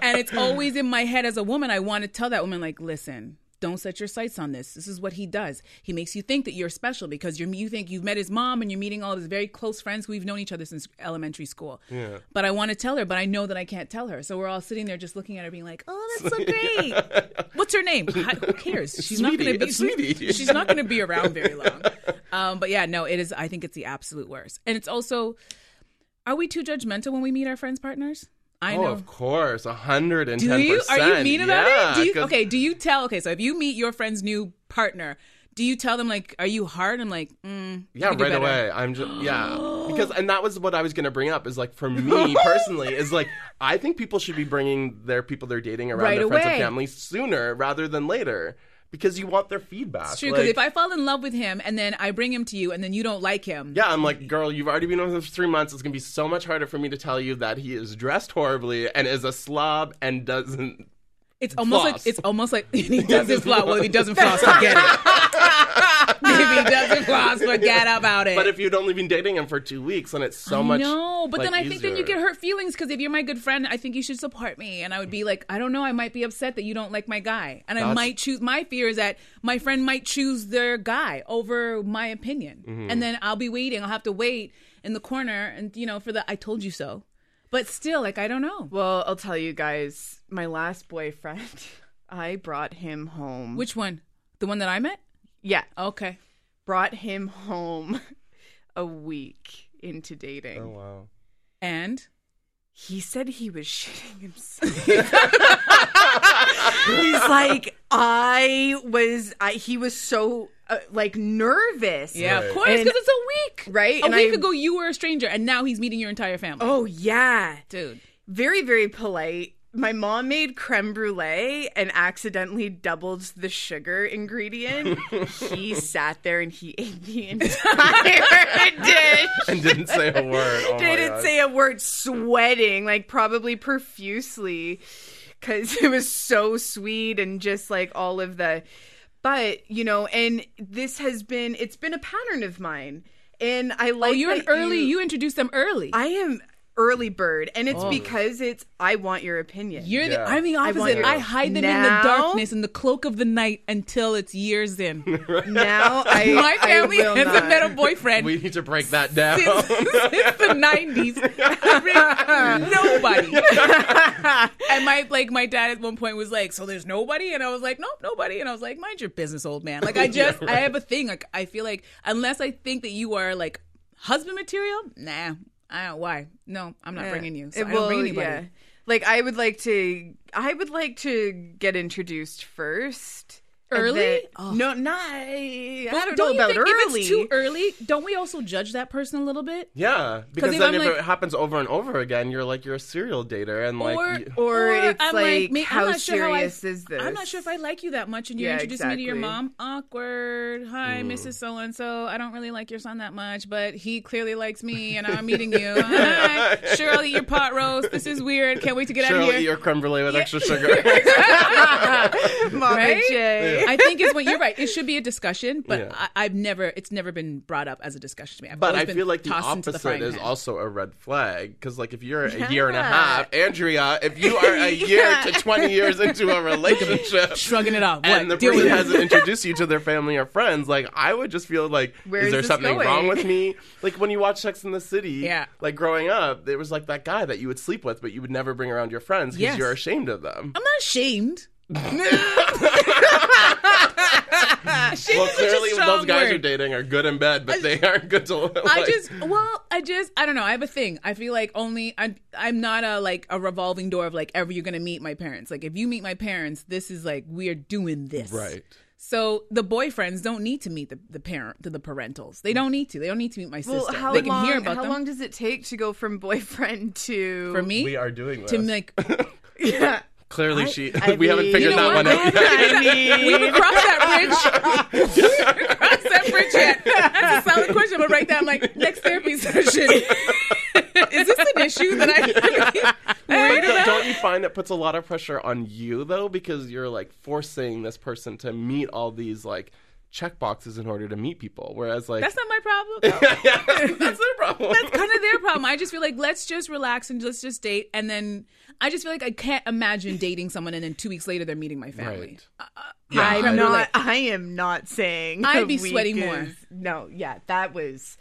and it's always in my head as a woman. I want to tell that woman, like, listen, don't set your sights on this. This is what he does. He makes you think that you're special because you're, you think you've met his mom and you're meeting all his very close friends who we've known each other since elementary school. Yeah. But I want to tell her, but I know that I can't tell her. So we're all sitting there just looking at her, being like, "Oh, that's so <laughs> great. What's her name? Hi- Who cares? <laughs> She's not going to be Sweetie. <laughs> She's not going to be around very long. Um, but yeah, no, it is. I think it's the absolute worst, and it's also. Are we too judgmental when we meet our friends' partners? I oh, know. of course, a hundred and Do you? Are you mean about yeah, it? Do you? 'cause- Okay. Do you tell? Okay, so if you meet your friend's new partner, do you tell them like, "Are you hard?" I'm like, mm, Yeah, right away. I'm just yeah, <gasps> because and that was what I was gonna bring up. Is like for me <laughs> personally, is like I think people should be bringing their people they're dating around Right their friends and family sooner rather than later, because you want their feedback. It's true because Like, if I fall in love with him and then I bring him to you and then you don't like him, yeah, I'm like, girl, you've already been with him for three months. It's gonna be so much harder for me to tell you that he is dressed horribly and is a slob and doesn't. It's almost Floss. like it's almost like <laughs> he <laughs> doesn't floss. Well, he doesn't floss, I get it. <laughs> <laughs> if he doesn't floss, forget about it. But if you'd only been dating him for two weeks, then it's so much. No, but like, then I think then you get hurt feelings because if you're my good friend, I think you should support me. And I would be like, I don't know, I might be upset that you don't like my guy, and I might choose. My fear is that my friend might choose their guy over my opinion, Mm-hmm. and then I'll be waiting. I'll have to wait in the corner, and you know, for the I told you so. But still, like I don't know Well, I'll tell you guys, my last boyfriend, <laughs> I brought him home. which one, the one that I met. Yeah, Okay, brought him home a week into dating. Oh wow. and He said he was shitting himself. <laughs> He's like, I was, I, he was so uh, like nervous. yeah, Right. of course, because And- it's a week, Right? A And week I- ago, you were a stranger, and now he's meeting your entire family. Oh yeah, dude. very very polite my mom made creme brulee and accidentally doubled the sugar ingredient. he <laughs> sat there and he <laughs> ate the <laughs> entire dish. and didn't say a word. Oh Didn't say a word, sweating, like probably profusely, because it was so sweet and just like all of the. But, you know, and this has been, it's been a pattern of mine. And I oh, like oh, you're an that early. You, introduced them early. I am early bird, and it's oh. because it's I want your opinion. You're the, I'm the opposite. your- I, hide them in the darkness, in the cloak of the night, until it's years in. <laughs> now <laughs> I My family I has not. a metal boyfriend We need to break that down. since, <laughs> since the nineties. nobody. and my like my dad at one point was like, "So there's nobody," and I was like, "Nope, nobody." And I was like, "Mind your business, old man." Like I just I have a thing. Like I feel like unless I think that you are like husband material, nah. I don't. Why? No, I'm not bringing you. So It I don't bring will- anybody. yeah. Like I would like to. I would like to get introduced first. And Early? then- Oh. No, not. I Well, don't, don't know you about think early. if it's too early, don't we also judge that person a little bit? yeah, because if then I'm if like- it happens over and over again, you're like you're a serial dater, and like Or- you- or, it's I'm like, may- how I'm not sure how I- serious is this? I'm not sure if I like you that much, and you're Yeah, introducing me to your mom. Awkward. Hi, hmm. Mrs. So and So. I don't really like your son that much, but he clearly likes me, and I'm meeting you. Hi. <laughs> <laughs> Sure, I'll eat your pot roast. This is weird. Can't wait to get sure, out I'll of eat here. your creme brulee with extra sugar. <laughs> Mama Right? J. I think it's what you're right. It should be a discussion, but Yeah. I, I've never. It's never been brought up as a discussion to me. I've But always I been feel like the tossed into the opposite frying is pan. also a red flag because, like, if you're a year and a Yeah. half, Andrea, if you are a <laughs> year to 20 years into a relationship, <laughs> shrugging it off. and the What? Deal person with it. hasn't introduced you to their family or friends, like, I would just feel like, Where is is there this something going? wrong with me? Like, when you watch Sex in the City, Yeah. like, growing up, there was, like, that guy that you would sleep with, but you would never bring around your friends because Yes. you're ashamed of them. I'm not ashamed. <laughs> well, is such a clearly, those guys word. you're dating are good in bed, but they aren't good to, like, I just well, I just I don't know. I have a thing. I feel like only I I'm not a like a revolving door of like ever you're gonna meet my parents. Like if you meet my parents, this is like we're doing this. Right. So the boyfriends don't need to meet the, the parent to the parentals. They don't need to. They don't need to meet my sister. Well, how they can long? hear about how them. long does it take to go from boyfriend to For me, We are doing this. to like <laughs> Yeah. Clearly, she. I <laughs> we haven't mean- figured You know that what? one out yet. I <laughs> mean, we haven't crossed that bridge. we <laughs> haven't crossed that bridge yet. That's a solid question. But right now, I'm like, next therapy session. is this an issue that I should be Don't- Don't you find it puts a lot of pressure on you though, because you're like forcing this person to meet all these like check boxes in order to meet people, whereas like That's not my problem. <laughs> that's their problem. That's kind of their problem. I just feel like let's just relax and let's just date, and then I just feel like I can't imagine dating someone and then two weeks later they're meeting my family. Right. Uh, uh, yeah, I'm creme brulee. not. I am not saying. I'd be sweating is- more. No, yeah, that was.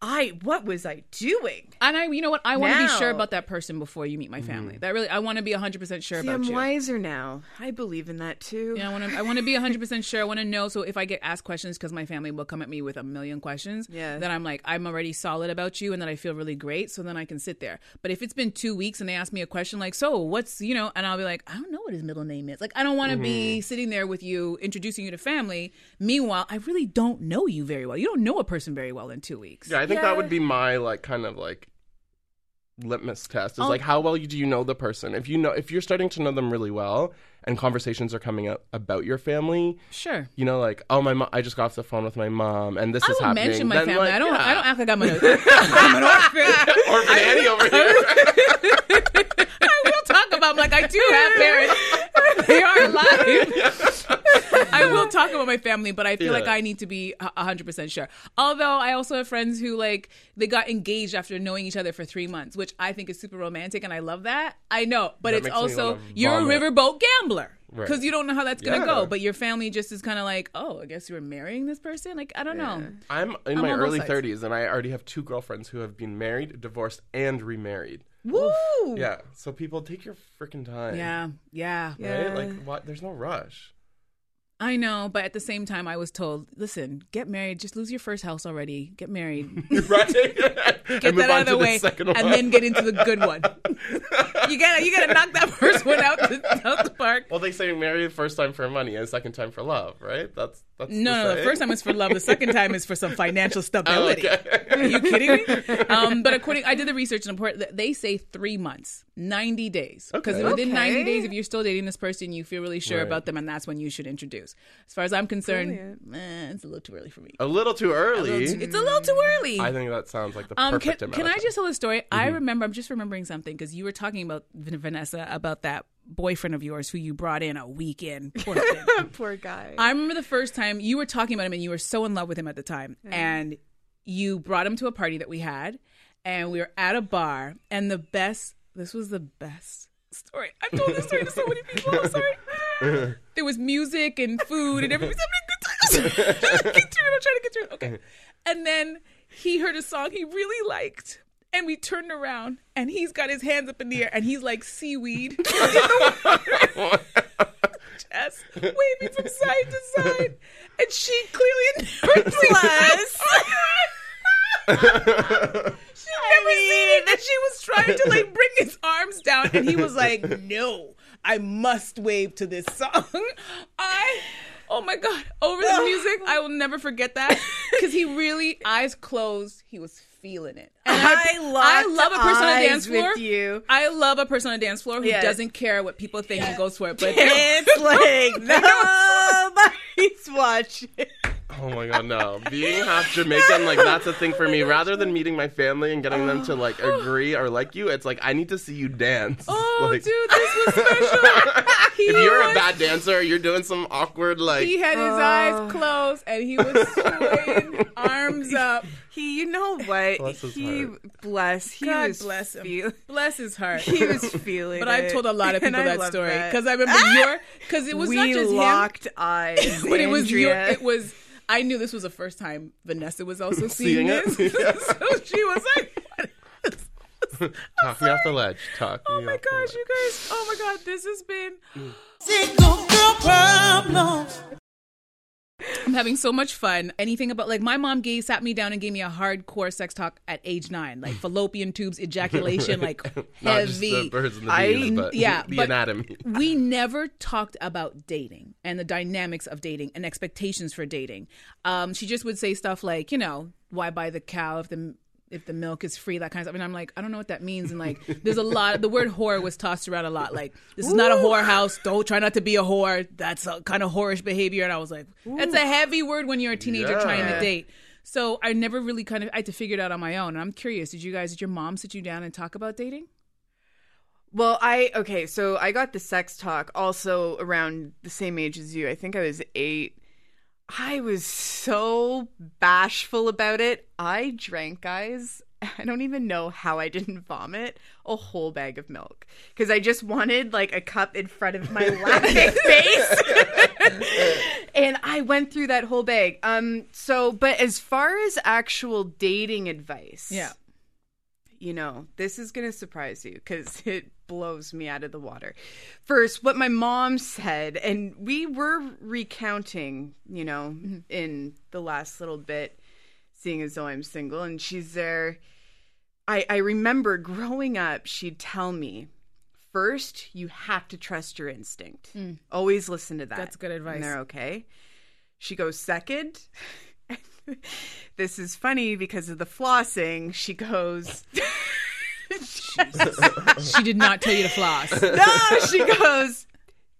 I. What was I doing? And I, you know what? I want to be sure about that person before you meet my family. That really, I want to be hundred percent sure See, about I'm you. wiser now. I believe in that too. Yeah, I want to. I want to be hundred percent sure. I want to know. So if I get asked questions, because my family will come at me with a million questions, Yeah. then I'm like, I'm already solid about you, and then I feel really great. So then I can sit there. But if it's been two weeks and they ask me a question like, "So what's you know," and I'll be like, "I don't know what his middle name is." Like, I don't want to Mm-hmm. be sitting there with you, introducing you to family. Meanwhile, I really don't know you very well. You don't know a person very well in two weeks. Yeah, I think that would be my like kind of like litmus test is Oh. like how well do you know the person if you know if you're starting to know them really well and conversations are coming up about your family Sure. you know like oh my mom i just got off the phone with my mom and this I is happening mention my then, family. like, I don't. yeah. I don't act like I'm an, I'm an orphan. orphan Annie over here <laughs> <laughs> I will talk about. Like I do have parents. they are alive. I will talk about my family, but I feel like I need to be a hundred percent sure. Although I also have friends who like they got engaged after knowing each other for three months, which I think is super romantic, and I love that. I know, but That it's also you're a riverboat gambler. Right. Because you don't know how that's gonna Yeah. go, but your family just is kind of like, oh, I guess you were marrying this person. Like, I don't know. i'm in I'm my early sides. 30s and i already have two girlfriends who have been married divorced and remarried Woo! yeah so people take your freaking time. Yeah, yeah, right? Like what there's no rush I know, but at the same time, I was told, listen, get married. Just lose your first house already. Get married. <laughs> <laughs> right Get and that out of the way, second and one. then get into the good one. <laughs> you gotta, you gotta knock that first one out the, out the park. well they say marry the first time for money and second time for love right that's that's No, no, the first time is for love. The second time is for some financial Oh, stability. okay. Are you kidding me? Um, but according, I did the research and report that they say three months. 90 days. Because Okay. within 90 days, if you're still dating this person, you feel really sure Right. about them, and that's when you should introduce. As far as I'm concerned, eh, it's a little too early for me. A little too early. It's a little too early. I think that sounds like the Um, can, perfect amount. can of I just tell a story? I remember, I'm just remembering something because you were talking about Vanessa about that boyfriend of yours who you brought in a weekend. <laughs> Poor thing. Poor guy. I remember the first time you were talking about him and you were so in love with him at the time. And you brought him to a party that we had and we were at a bar and the best this was the best story. I've told this story to so many people. I'm sorry. <laughs> <laughs> there was music and food and everybody was having a good time. I'm <laughs> trying to get through it. I'm trying to get through it. Okay. And then he heard a song he really liked. And we turned around and he's got his hands up in the air and he's like seaweed <laughs> in the water. chest, waving from side to side. And she clearly never she never seen it. And she was trying to like bring his arms down, and he was like, "No, I must wave to this song." <laughs> I. Oh my god! Over the <laughs> music, I will never forget that <laughs> because he really eyes closed. He was feeling it. And I I locked love a person on a dance floor. you. I love a person on a dance floor who Yes. doesn't care what people think and goes for it. But it's like nobody's watching. Oh my god, no. Being half Jamaican, like that's a thing for me. Rather than meeting my family and getting them to like agree or like you, it's like I need to see you dance. Oh, <laughs> Like, dude, this was special. <laughs> He if you're was- a bad dancer, you're doing some awkward like he had his eyes closed and he was swaying, arms up. He, you know what? Bless his he heart. bless. He God was bless him. feel- Bless his heart. he was <laughs> feeling. But I've told a lot of people I that story because I remember ah! your because it was we not just locked eyes, him, but it was your. It was. I knew this was the first time Vanessa was also <laughs> Seeing seeing, it? this, <laughs> Yeah. <laughs> so she was like. "What is this?" talk me off the ledge. Talk Oh me my off the gosh, ledge. you guys! Oh my god, this has been. Single girl problems. I'm having so much fun. Anything about like my mom gave sat me down and gave me a hardcore sex talk at age nine, like fallopian tubes, <laughs> ejaculation, like heavy. the birds and the I- but yeah, the but anatomy. we never talked about dating and the dynamics of dating and expectations for dating. Um, she just would say stuff like, you know, why buy the cow if the if the milk is free, that kind of stuff. And I'm like, I don't know what that means. And like, there's a lot. The word whore was tossed around a lot. Like, this is not a whore house. Don't try not to be a whore. That's a kind of whorish behavior. And I was like, that's a heavy word when you're a teenager Yeah. trying to date. So I never really kind of I had to figure it out on my own. And I'm curious, did you guys, did your mom sit you down and talk about dating? Well, I okay, so I got the sex talk also around the same age as you. I think I was eight. I was so bashful about it. I drank, guys. <laughs> I don't even know how I didn't vomit a whole bag of milk because I just wanted like a cup in front of my <laughs> laughing face. <laughs> and I went through that whole bag. Um so but as far as actual dating advice Yeah. You know, this is going to surprise you because <laughs> it blows me out of the water. First, what my mom said, and we were recounting, you know, mm-hmm. in the last little bit, seeing as though I'm single, and she's there. I, I remember growing up, she'd tell me, first, you have to trust your instinct. Mm. Always listen to that. That's good advice. And they're okay. She goes, second, <laughs> this is funny because of the flossing. She goes, She did not tell you to floss. <laughs> no, she goes,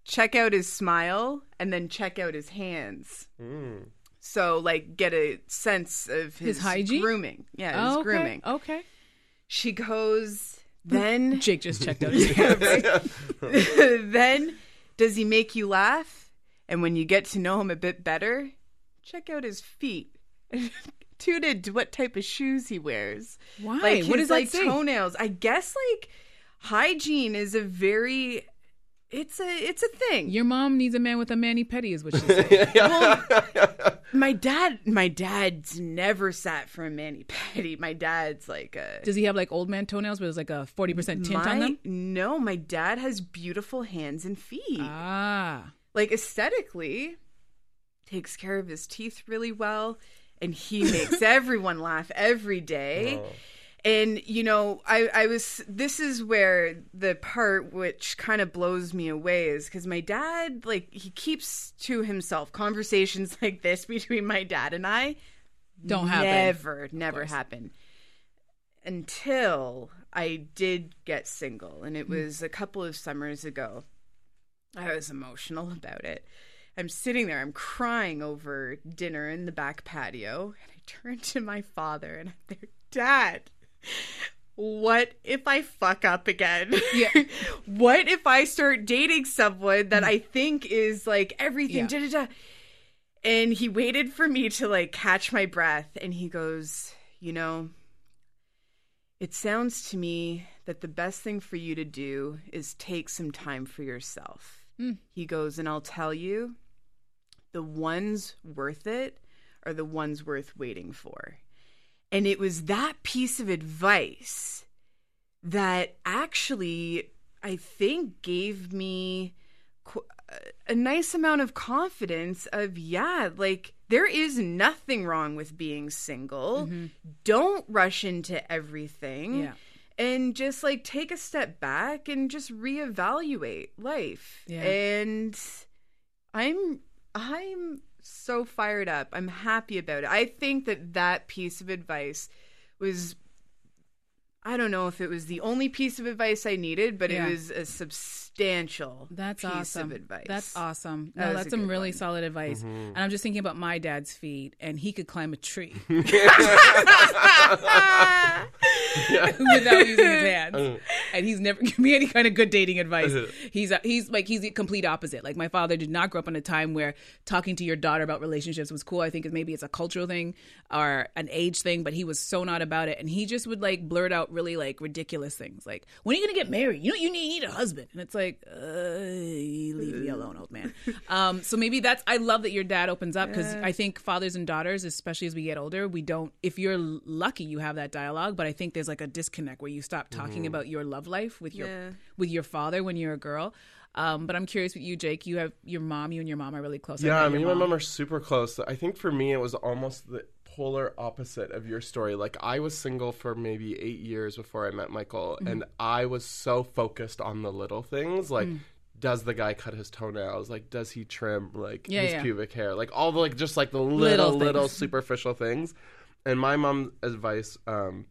check out his smile and then check out his hands. Hmm. So, like, get a sense of his, His hygiene? grooming. Yeah, his Oh, okay. grooming. Okay. She goes, then, <laughs> Jake just checked out his hands. then, does he make you laugh? And when you get to know him a bit better, check out his feet. <laughs> Tune into what type of shoes he wears. Why? Like his, what does that like say? toenails. I guess like hygiene is a very it's a it's a thing. Your mom needs a man with a mani pedi, is what she said. <laughs> my dad my dad's never sat for a mani pedi. My dad's like a Does he have like old man toenails, but there's like a forty percent tint my, on them? No, my dad has beautiful hands and feet. Ah, like aesthetically takes care of his teeth really well and he makes <laughs> everyone laugh every day and you know I, I was this is where the part which kind of blows me away is because my dad like he keeps to himself conversations <laughs> like this between my dad and i don't happen. never never happen until I did get single, and it hmm. was a couple of summers ago. I was emotional <laughs> about it. I'm sitting there, I'm crying over dinner in the back patio, and I turn to my father and I'm there, Dad, what if I fuck up again? Yeah. <laughs> what if I start dating someone that I think is like everything? Yeah. Da, da, da. And he waited for me to like catch my breath and he goes, You know, it sounds to me that the best thing for you to do is take some time for yourself. Hmm. He goes, And I'll tell you, the ones worth it are the ones worth waiting for. And it was that piece of advice that actually, I think, gave me a nice amount of confidence of, yeah, like there is nothing wrong with being single. Mm-hmm. Don't rush into everything. Yeah. And just like take a step back and just reevaluate life. Yeah. And I'm I'm so fired up. I'm happy about it. I think that that piece of advice was I don't know if it was the only piece of advice I needed, but Yeah. it was a substantial That's piece awesome. of advice. That's awesome. That No, was that's some really one. solid advice. Mm-hmm. And I'm just thinking about my dad's feet, and he could climb a tree <laughs> <laughs> without using his hands. Uh-huh. And he's never <laughs> given me any kind of good dating advice. Uh-huh. He's a, he's like he's the complete opposite. Like my father did not grow up in a time where talking to your daughter about relationships was cool. I think maybe it's a cultural thing or an age thing, but he was so not about it. And he just would like blurt out really like ridiculous things, like when are you gonna get married? You know you need, you need a husband. And it's like, uh, leave me alone, old man. Um, so maybe that's I love that your dad opens up because I think fathers and daughters, especially as we get older, we don't. If you're lucky, you have that dialogue, but I think there's like a disconnect where you stop talking about your love life with your Yeah. with your father when you're a girl. Um, but I'm curious with you, Jake. You have your mom. You and your mom are really close. Yeah, I your mean, my mom are super close. I think for me, it was almost the polar opposite of your story. Like, I was single for maybe eight years before I met Michael, Mm-hmm. and I was so focused on the little things. Like, Mm. does the guy cut his toenails? Like, does he trim like Yeah, his yeah. pubic hair? Like all the like just like the Little little little <laughs> superficial things. And my mom's advice um,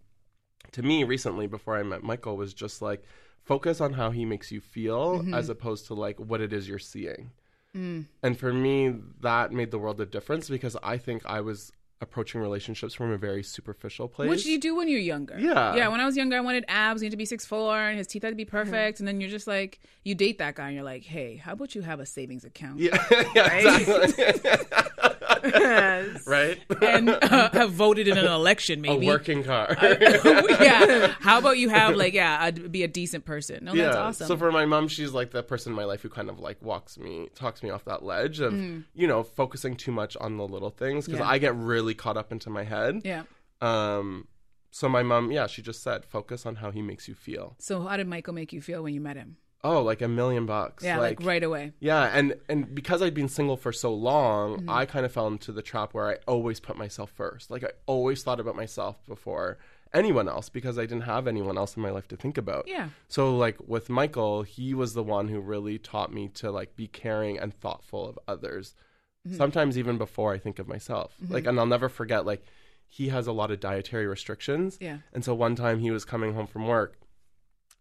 to me recently before I met Michael was just like focus on how he makes you feel Mm-hmm. as opposed to like what it is you're seeing. Mm. And for me, that made the world a difference because I think I was approaching relationships from a very superficial place. Which you do when you're younger. Yeah. Yeah. When I was younger, I wanted abs. You had to be six four, and his teeth had to be mm-hmm. perfect. And then you're just like, you date that guy, and you're like, hey, how about you have a savings account? Yeah, <laughs> yeah <laughs> exactly. right? And uh, have voted in an election, maybe. a working car. <laughs> yeah. How about you have like, yeah, I'd be a decent person. No, that's awesome. So for my mom, she's like the person in my life who kind of like walks me, talks me off that ledge of, you know, focusing too much on the little things because Mm. Yeah. I get really caught up into my head. yeah. Um, so my mom, yeah, she just said, focus on how he makes you feel. So how did Michael make you feel when you met him? Oh, like a million bucks. Yeah, like, right away. Yeah, and and because I'd been single for so long, Mm-hmm. I kind of fell into the trap where I always put myself first. Like I always thought about myself before anyone else because I didn't have anyone else in my life to think about. Yeah. So like with Michael, he was the one who really taught me to like be caring and thoughtful of others. Mm-hmm. Sometimes even before I think of myself. Like and I'll never forget like he has a lot of dietary restrictions. Yeah. And so one time he was coming home from work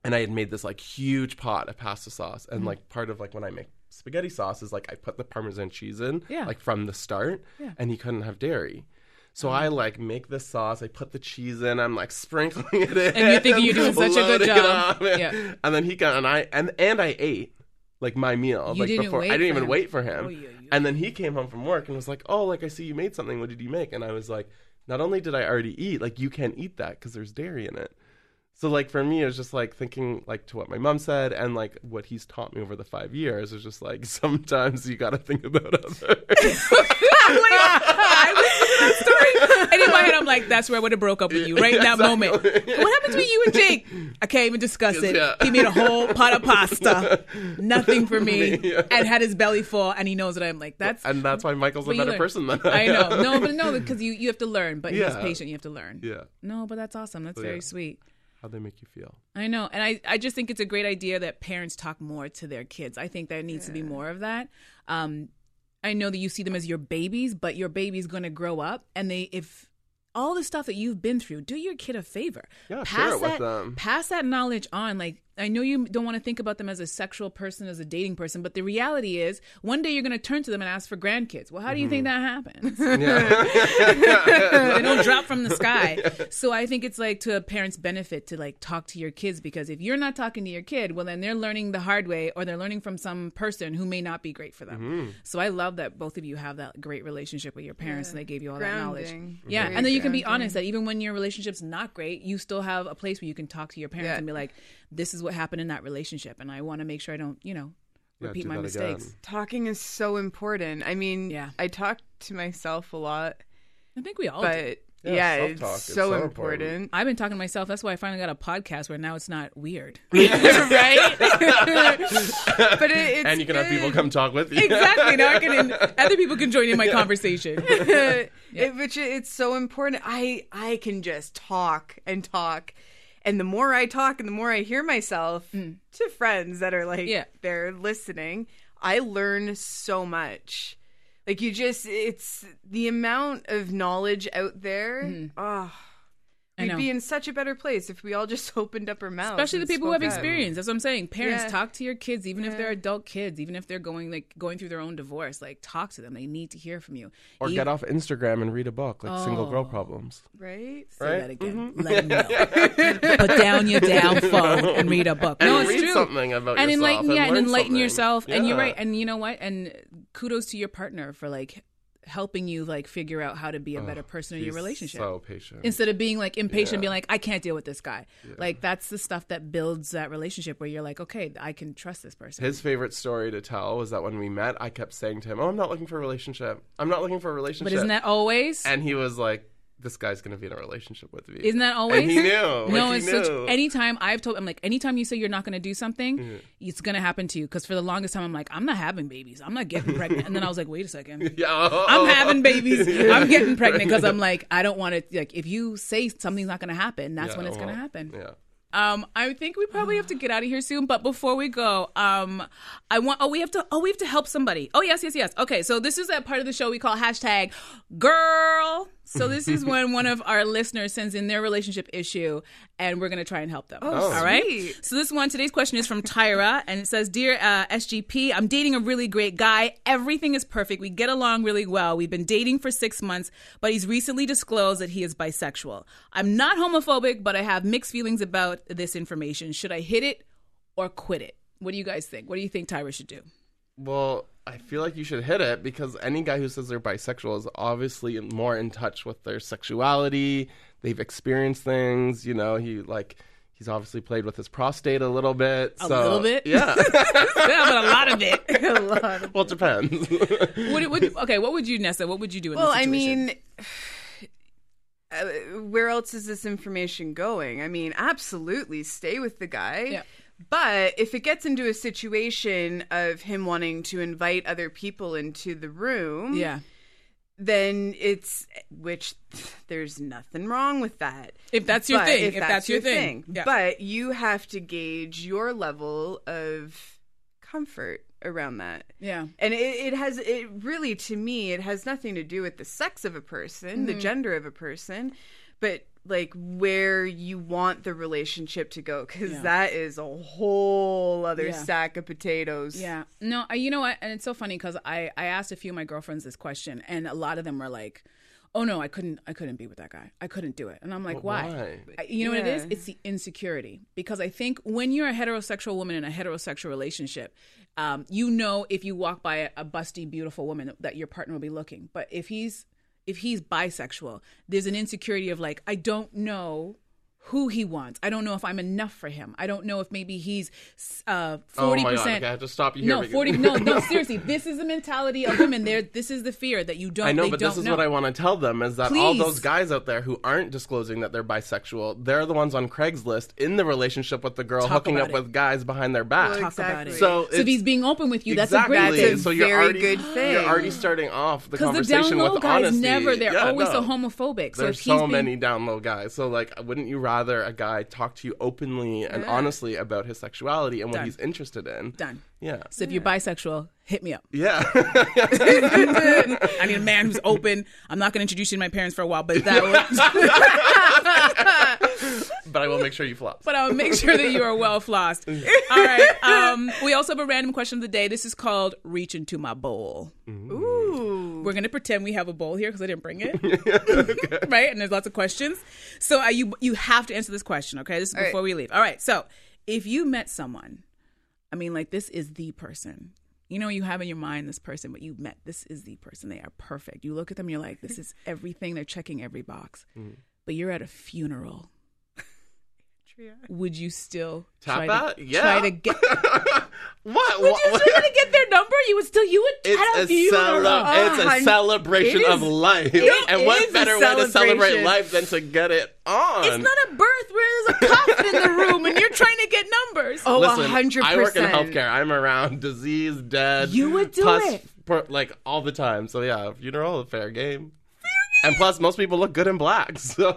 and I had made this like huge pot of pasta sauce. Mm-hmm. And like part of like when I make spaghetti sauce is like I put the parmesan cheese in Yeah. like from the start Yeah. and he couldn't have dairy. So I like make the sauce, I put the cheese in, I'm like sprinkling <laughs> it in. And you're thinking you're doing such a good job. and- Yeah. And then he got and I and and I ate like my meal You like before I didn't even him. wait for him. Oh, yeah, yeah. And then he came home from work and was like, "Oh, like I see you made something. What did you make?" And I was like, "Not only did I already eat, like you can't eat that because there's dairy in it." So like for me, it was just like thinking like to what my mom said and like what he's taught me over the five years is just like <laughs> sometimes you got to think about others. I listened to that story, and in my head, I'm like, "That's where I would have broke up with you right in that <laughs> Exactly. moment." What happened between you and Jake? I can't even discuss it. Yeah. He made a whole pot of pasta, <laughs> nothing for me, Yeah. and had his belly full, and he knows that I'm like, "That's." and that's why Michael's a better learn. person than that. I know, no, but no, because you you have to learn. But he's patient. You have to learn. Yeah, No, but that's awesome. That's very yeah. sweet. How they make you feel. I know. And I, I just think it's a great idea that parents talk more to their kids. I think there needs to be more of that. Um, I know that you see them as your babies, but your baby's going to grow up. And they, if all the stuff that you've been through. Do your kid a favor. Yeah, pass share it with them. Pass that knowledge on. Like I know you don't want to think about them as a sexual person, as a dating person, but the reality is, one day you're going to turn to them and ask for grandkids. Well, how do you think that happens? <laughs> <laughs> they don't drop from the sky. So I think it's like to a parent's benefit to like talk to your kids because if you're not talking to your kid, well then they're learning the hard way or they're learning from some person who may not be great for them. Mm-hmm. So I love that both of you have that great relationship with your parents and they gave you all that knowledge. Yeah, Very and then you can be honest that even when your relationship's not great, you still have a place where you can talk to your parents Yeah. and be like, "This is what happened in that relationship, and I want to make sure I don't, you know, repeat do my mistakes." again. Talking is so important. I mean, Yeah. I talk to myself a lot, I think we all do. but Yeah, yeah, self-talk it's so, so important. important. I've been talking to myself. That's why I finally got a podcast where now it's not weird. <laughs> right? but it, it's and you can have people come talk with you. exactly. Now I can. <laughs> Other people can join in my conversation. <laughs> it, which it's so important. I I can just talk and talk, and the more I talk and the more I hear myself mm. to friends that are like Yeah. they're listening, I learn so much. Like you just, it's the amount of knowledge out there. Oh, I we'd be in such a better place if we all just <laughs> opened up our mouths. Especially the people who have spoke experience. That's what I'm saying. Parents, Yeah. talk to your kids, even if they're adult kids, even if they're going like going through their own divorce. Like talk to them. They need to hear from you. Or Even- get off Instagram and read a book like Single Girl oh. Problems. right? Say right? that again. Mm-hmm. Let them know. <laughs> Put down your down <laughs> phone and read a book. And no, it's read true. something about and yourself enlighten, and yeah, and learn enlighten something. yourself. And you're right. And you know what? And kudos to your partner for like helping you like figure out how to be a better person in your relationship. So patient. Instead of being like impatient, Yeah. being like, I can't deal with this guy. Like that's the stuff that builds that relationship where you're like, okay, I can trust this person. His favorite story to tell was that when we met, I kept saying to him, "Oh, I'm not looking for a relationship. I'm not looking for a relationship." but isn't that always? And he was like, "This guy's gonna be in a relationship with me." Isn't that always? And he knew. Like, no, he it's such. knew. Anytime I've told, I'm like, anytime you say you're not going to do something, it's going to happen to you. Because for the longest time, I'm like, I'm not having babies. I'm not getting pregnant. And then I was like, wait a second. <laughs> Yeah. I'm having babies. <laughs> I'm getting pregnant because I'm like, I don't want to. Like, if you say something's not going to happen, that's Yeah, when it's going to happen. Yeah. Um, I think we probably have to get out of here soon. But before we go, um, I want. Oh, we have to. Oh, we have to help somebody. Oh, yes, yes, yes. Okay, so this is that part of the show we call hashtag girl. So this is <laughs> when one of our listeners sends in their relationship issue, and we're gonna try and help them. Oh, All right. sweet. So this one, today's question is from Tyra, and it says, "Dear uh, SGP, I'm dating a really great guy. Everything is perfect. We get along really well. We've been dating for six months, but he's recently disclosed that he is bisexual. I'm not homophobic, but I have mixed feelings about this information. Should I hit it or quit it? What do you guys think? What do you think Tyra should do? Well, I feel like you should hit it because any guy who says they're bisexual is obviously more in touch with their sexuality. They've experienced things, you know, he like he's obviously played with his prostate a little bit. A so- little bit? Yeah. <laughs> yeah, but a lot of it. <laughs> a lot of well, it depends. <laughs> what, what, okay, what would you, Nessa? What would you do in well, this I mean, <sighs> uh, where else is this information going? I mean, absolutely stay with the guy. Yeah. But if it gets into a situation of him wanting to invite other people into the room, yeah. then it's which there's nothing wrong with that. If that's your But thing, if that's your thing. Yeah. But you have to gauge your level of comfort around that. Yeah. And it, it has it really to me it has nothing to do with the sex of a person, the Mm-hmm. gender of a person, but like where you want the relationship to go cuz Yeah. that is a whole other Yeah. sack of potatoes. Yeah. No, I, you know what? And it's so funny because I, I asked a few of my girlfriends this question, and a lot of them were like, "Oh no, I couldn't, I couldn't be with that guy. I couldn't do it." And I'm like, But "Why?" why? I- You know what it is? It's the insecurity because I think when you're a heterosexual woman in a heterosexual relationship, um, you know if you walk by a, a busty, beautiful woman that your partner will be looking. But if he's if he's bisexual, there's an insecurity of like, I don't know who he wants. I don't know if I'm enough for him. I don't know if maybe he's uh, Oh forty my God, percent. okay, I have to stop you here No, because- forty. No, no. <laughs> Seriously, this is the mentality of women. There, this is the fear that you don't. I know, but this is know. what I want to tell them is that all those guys out there who aren't disclosing that they're bisexual, they're the ones on Craigslist in the relationship with the girl Talk hooking up it. with guys behind their back. Well, Talk about it. Exactly. So, So if he's being open with you, exactly. that's a great thing. That's a so you're very already, good thing. You're already starting off the Because the conversation down low with guys honesty. never, they're Yeah, always no. so homophobic. so There's if he's so being, many down low guys. So like, wouldn't you rather rather a guy talk to you openly and honestly about his sexuality and what he's interested in. Done. Yeah. So if you're bisexual, hit me up. Yeah. <laughs> <laughs> I need a man who's open. I'm not going to introduce you to my parents for a while, but that would, <laughs> but I will make sure you floss. but I'll make sure that you are well flossed. All right. Um, we also have a random question of the day. This is called "Reach into My Bowl." Ooh. We're gonna pretend we have a bowl here because I didn't bring it, <laughs> right? And there's lots of questions. So uh, you you have to answer this question, okay? This is right. before we leave. All right. So if you met someone, I mean, like this is the person. You know, you have in your mind this person, but you met this is the person. They are perfect. You look at them, you're like, this is everything. They're checking every box. But you're at a funeral. Would you still Tap try that? to Yeah. try to get? <laughs> what? Would What- you still try to get their number? You would still you would It's at a a, funeral. cele- it's a uh, celebration it of life. it And what is a better way to celebrate life than to get it on? It's not a birth where there's a coffin in the room and you're trying to get numbers. Oh, a hundred I work in percent. healthcare. I'm around disease, dead. You would do pus, it. per- like all the time. So yeah, funeral, a fair game. And plus, most people look good in black. <laughs> So <laughs>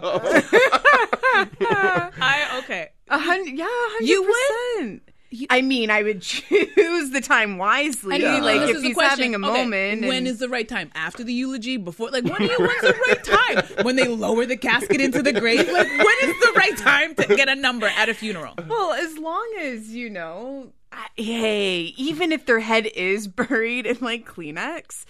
I okay. A hundred, yeah, a hundred You would? percent. I mean, I would <laughs> choose the time wisely. I mean, like this if is the he's question. having a Okay, moment. when and- is the right time? After the eulogy? Before? Like when? Do you, when's the right time? When they lower the casket into the grave? Like when is the right time to get a number at a funeral? Well, as long as you know, I, hey, even if their head is buried in like Kleenex,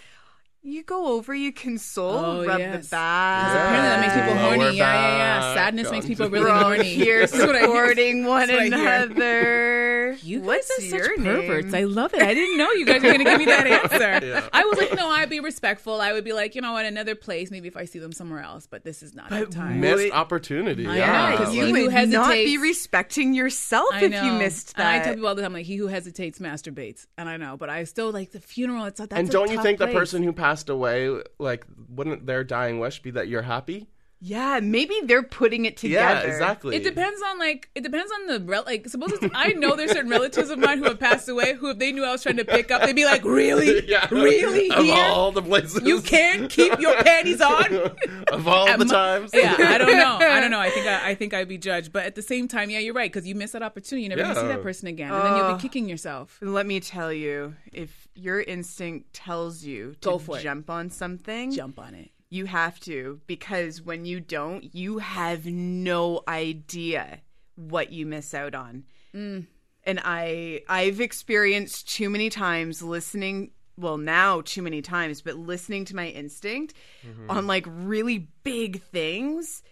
you go over, you console, Oh, rub yes. the back. Apparently that makes people Lower horny. Yeah, yeah, yeah. back. Sadness makes people really We're horny. here That's what supporting one That's what I hear. another. You guys What's are such your perverts. name? I love it. I didn't know you guys were going to give me that <laughs> answer. Yeah. I was like, no, I'd be respectful. I would be like, you know what, another place. Maybe if I see them somewhere else, but this is not the time. missed Wait. opportunity. I yeah, know, 'cause you He would who not be respecting yourself I if you missed that. And. I tell people all the time, like, he who hesitates masturbates. And I know, but I still like the funeral. It's that's and don't you tough think the person who passed away, like, wouldn't their dying wish be that you're happy? yeah, maybe they're putting it together. Yeah, exactly. It depends on like it depends on the rel- like suppose it's, I know there's certain relatives of mine who have passed away who if they knew I was trying to pick up they'd be like really <laughs> Yeah. really Of here all the places. you can't keep your panties on <laughs> of all the Am- times. yeah I don't know I don't <laughs> know I think I, I think I'd be judged but at the same time yeah you're right because you miss that opportunity you never gonna see that person again and then you'll be oh. kicking yourself Let me tell you, if your instinct tells you to Go for it. jump on something, jump on it you have to because when you don't, you have no idea what you miss out on. Mm. And I I've experienced too many times listening well now too many times but listening to my instinct Mm-hmm. on like really big things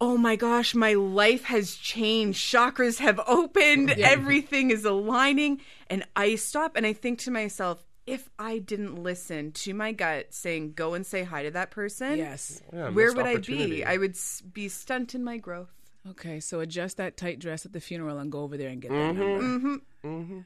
oh my gosh, my life has changed. Chakras have opened. Everything is aligning. And I stop and I think to myself, if I didn't listen to my gut saying, go and say hi to that person, yes Yeah, where would I be? I would s- be stunted my growth. okay so adjust that tight dress at the funeral and go over there and get that Mm-hmm. number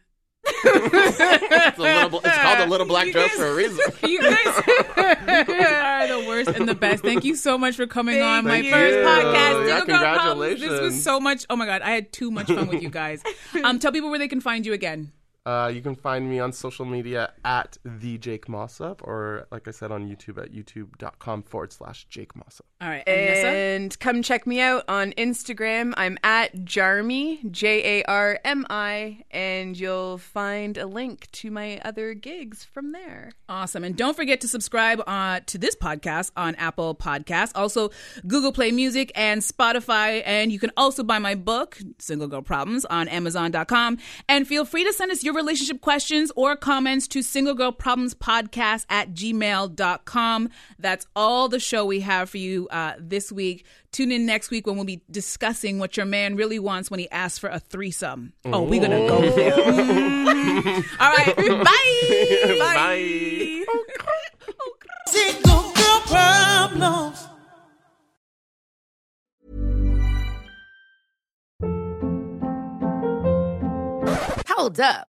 It's, a little, it's called a little black dress for a reason. <laughs> You guys are the worst and the best. Thank you so much for coming on my Thank first podcast. Yeah, Single Girl Problems. This was so much. Oh my god, I had too much fun with you guys. <laughs> Um, tell people where they can find you again. Uh, you can find me on social media at the Jake Mossop, or like I said on YouTube at youtube.com forward slash Jake Mossop. All right, and Nessa? And come check me out on Instagram. I'm at Jarmy, J A R M I, and you'll find a link to my other gigs from there. Awesome. And don't forget to subscribe uh, to this podcast on Apple Podcasts, also Google Play Music and Spotify. And you can also buy my book, Single Girl Problems, on Amazon.com. And feel free to send us your relationship questions or comments to Single Girl Problems Podcast at gmail.com. That's all the show we have for you uh, this week. Tune in next week when we'll be discussing what your man really wants when he asks for a threesome. Oh, we're going to go there. <laughs> Mm. All right. <laughs> Bye. Bye. Single girl problems. Hold up.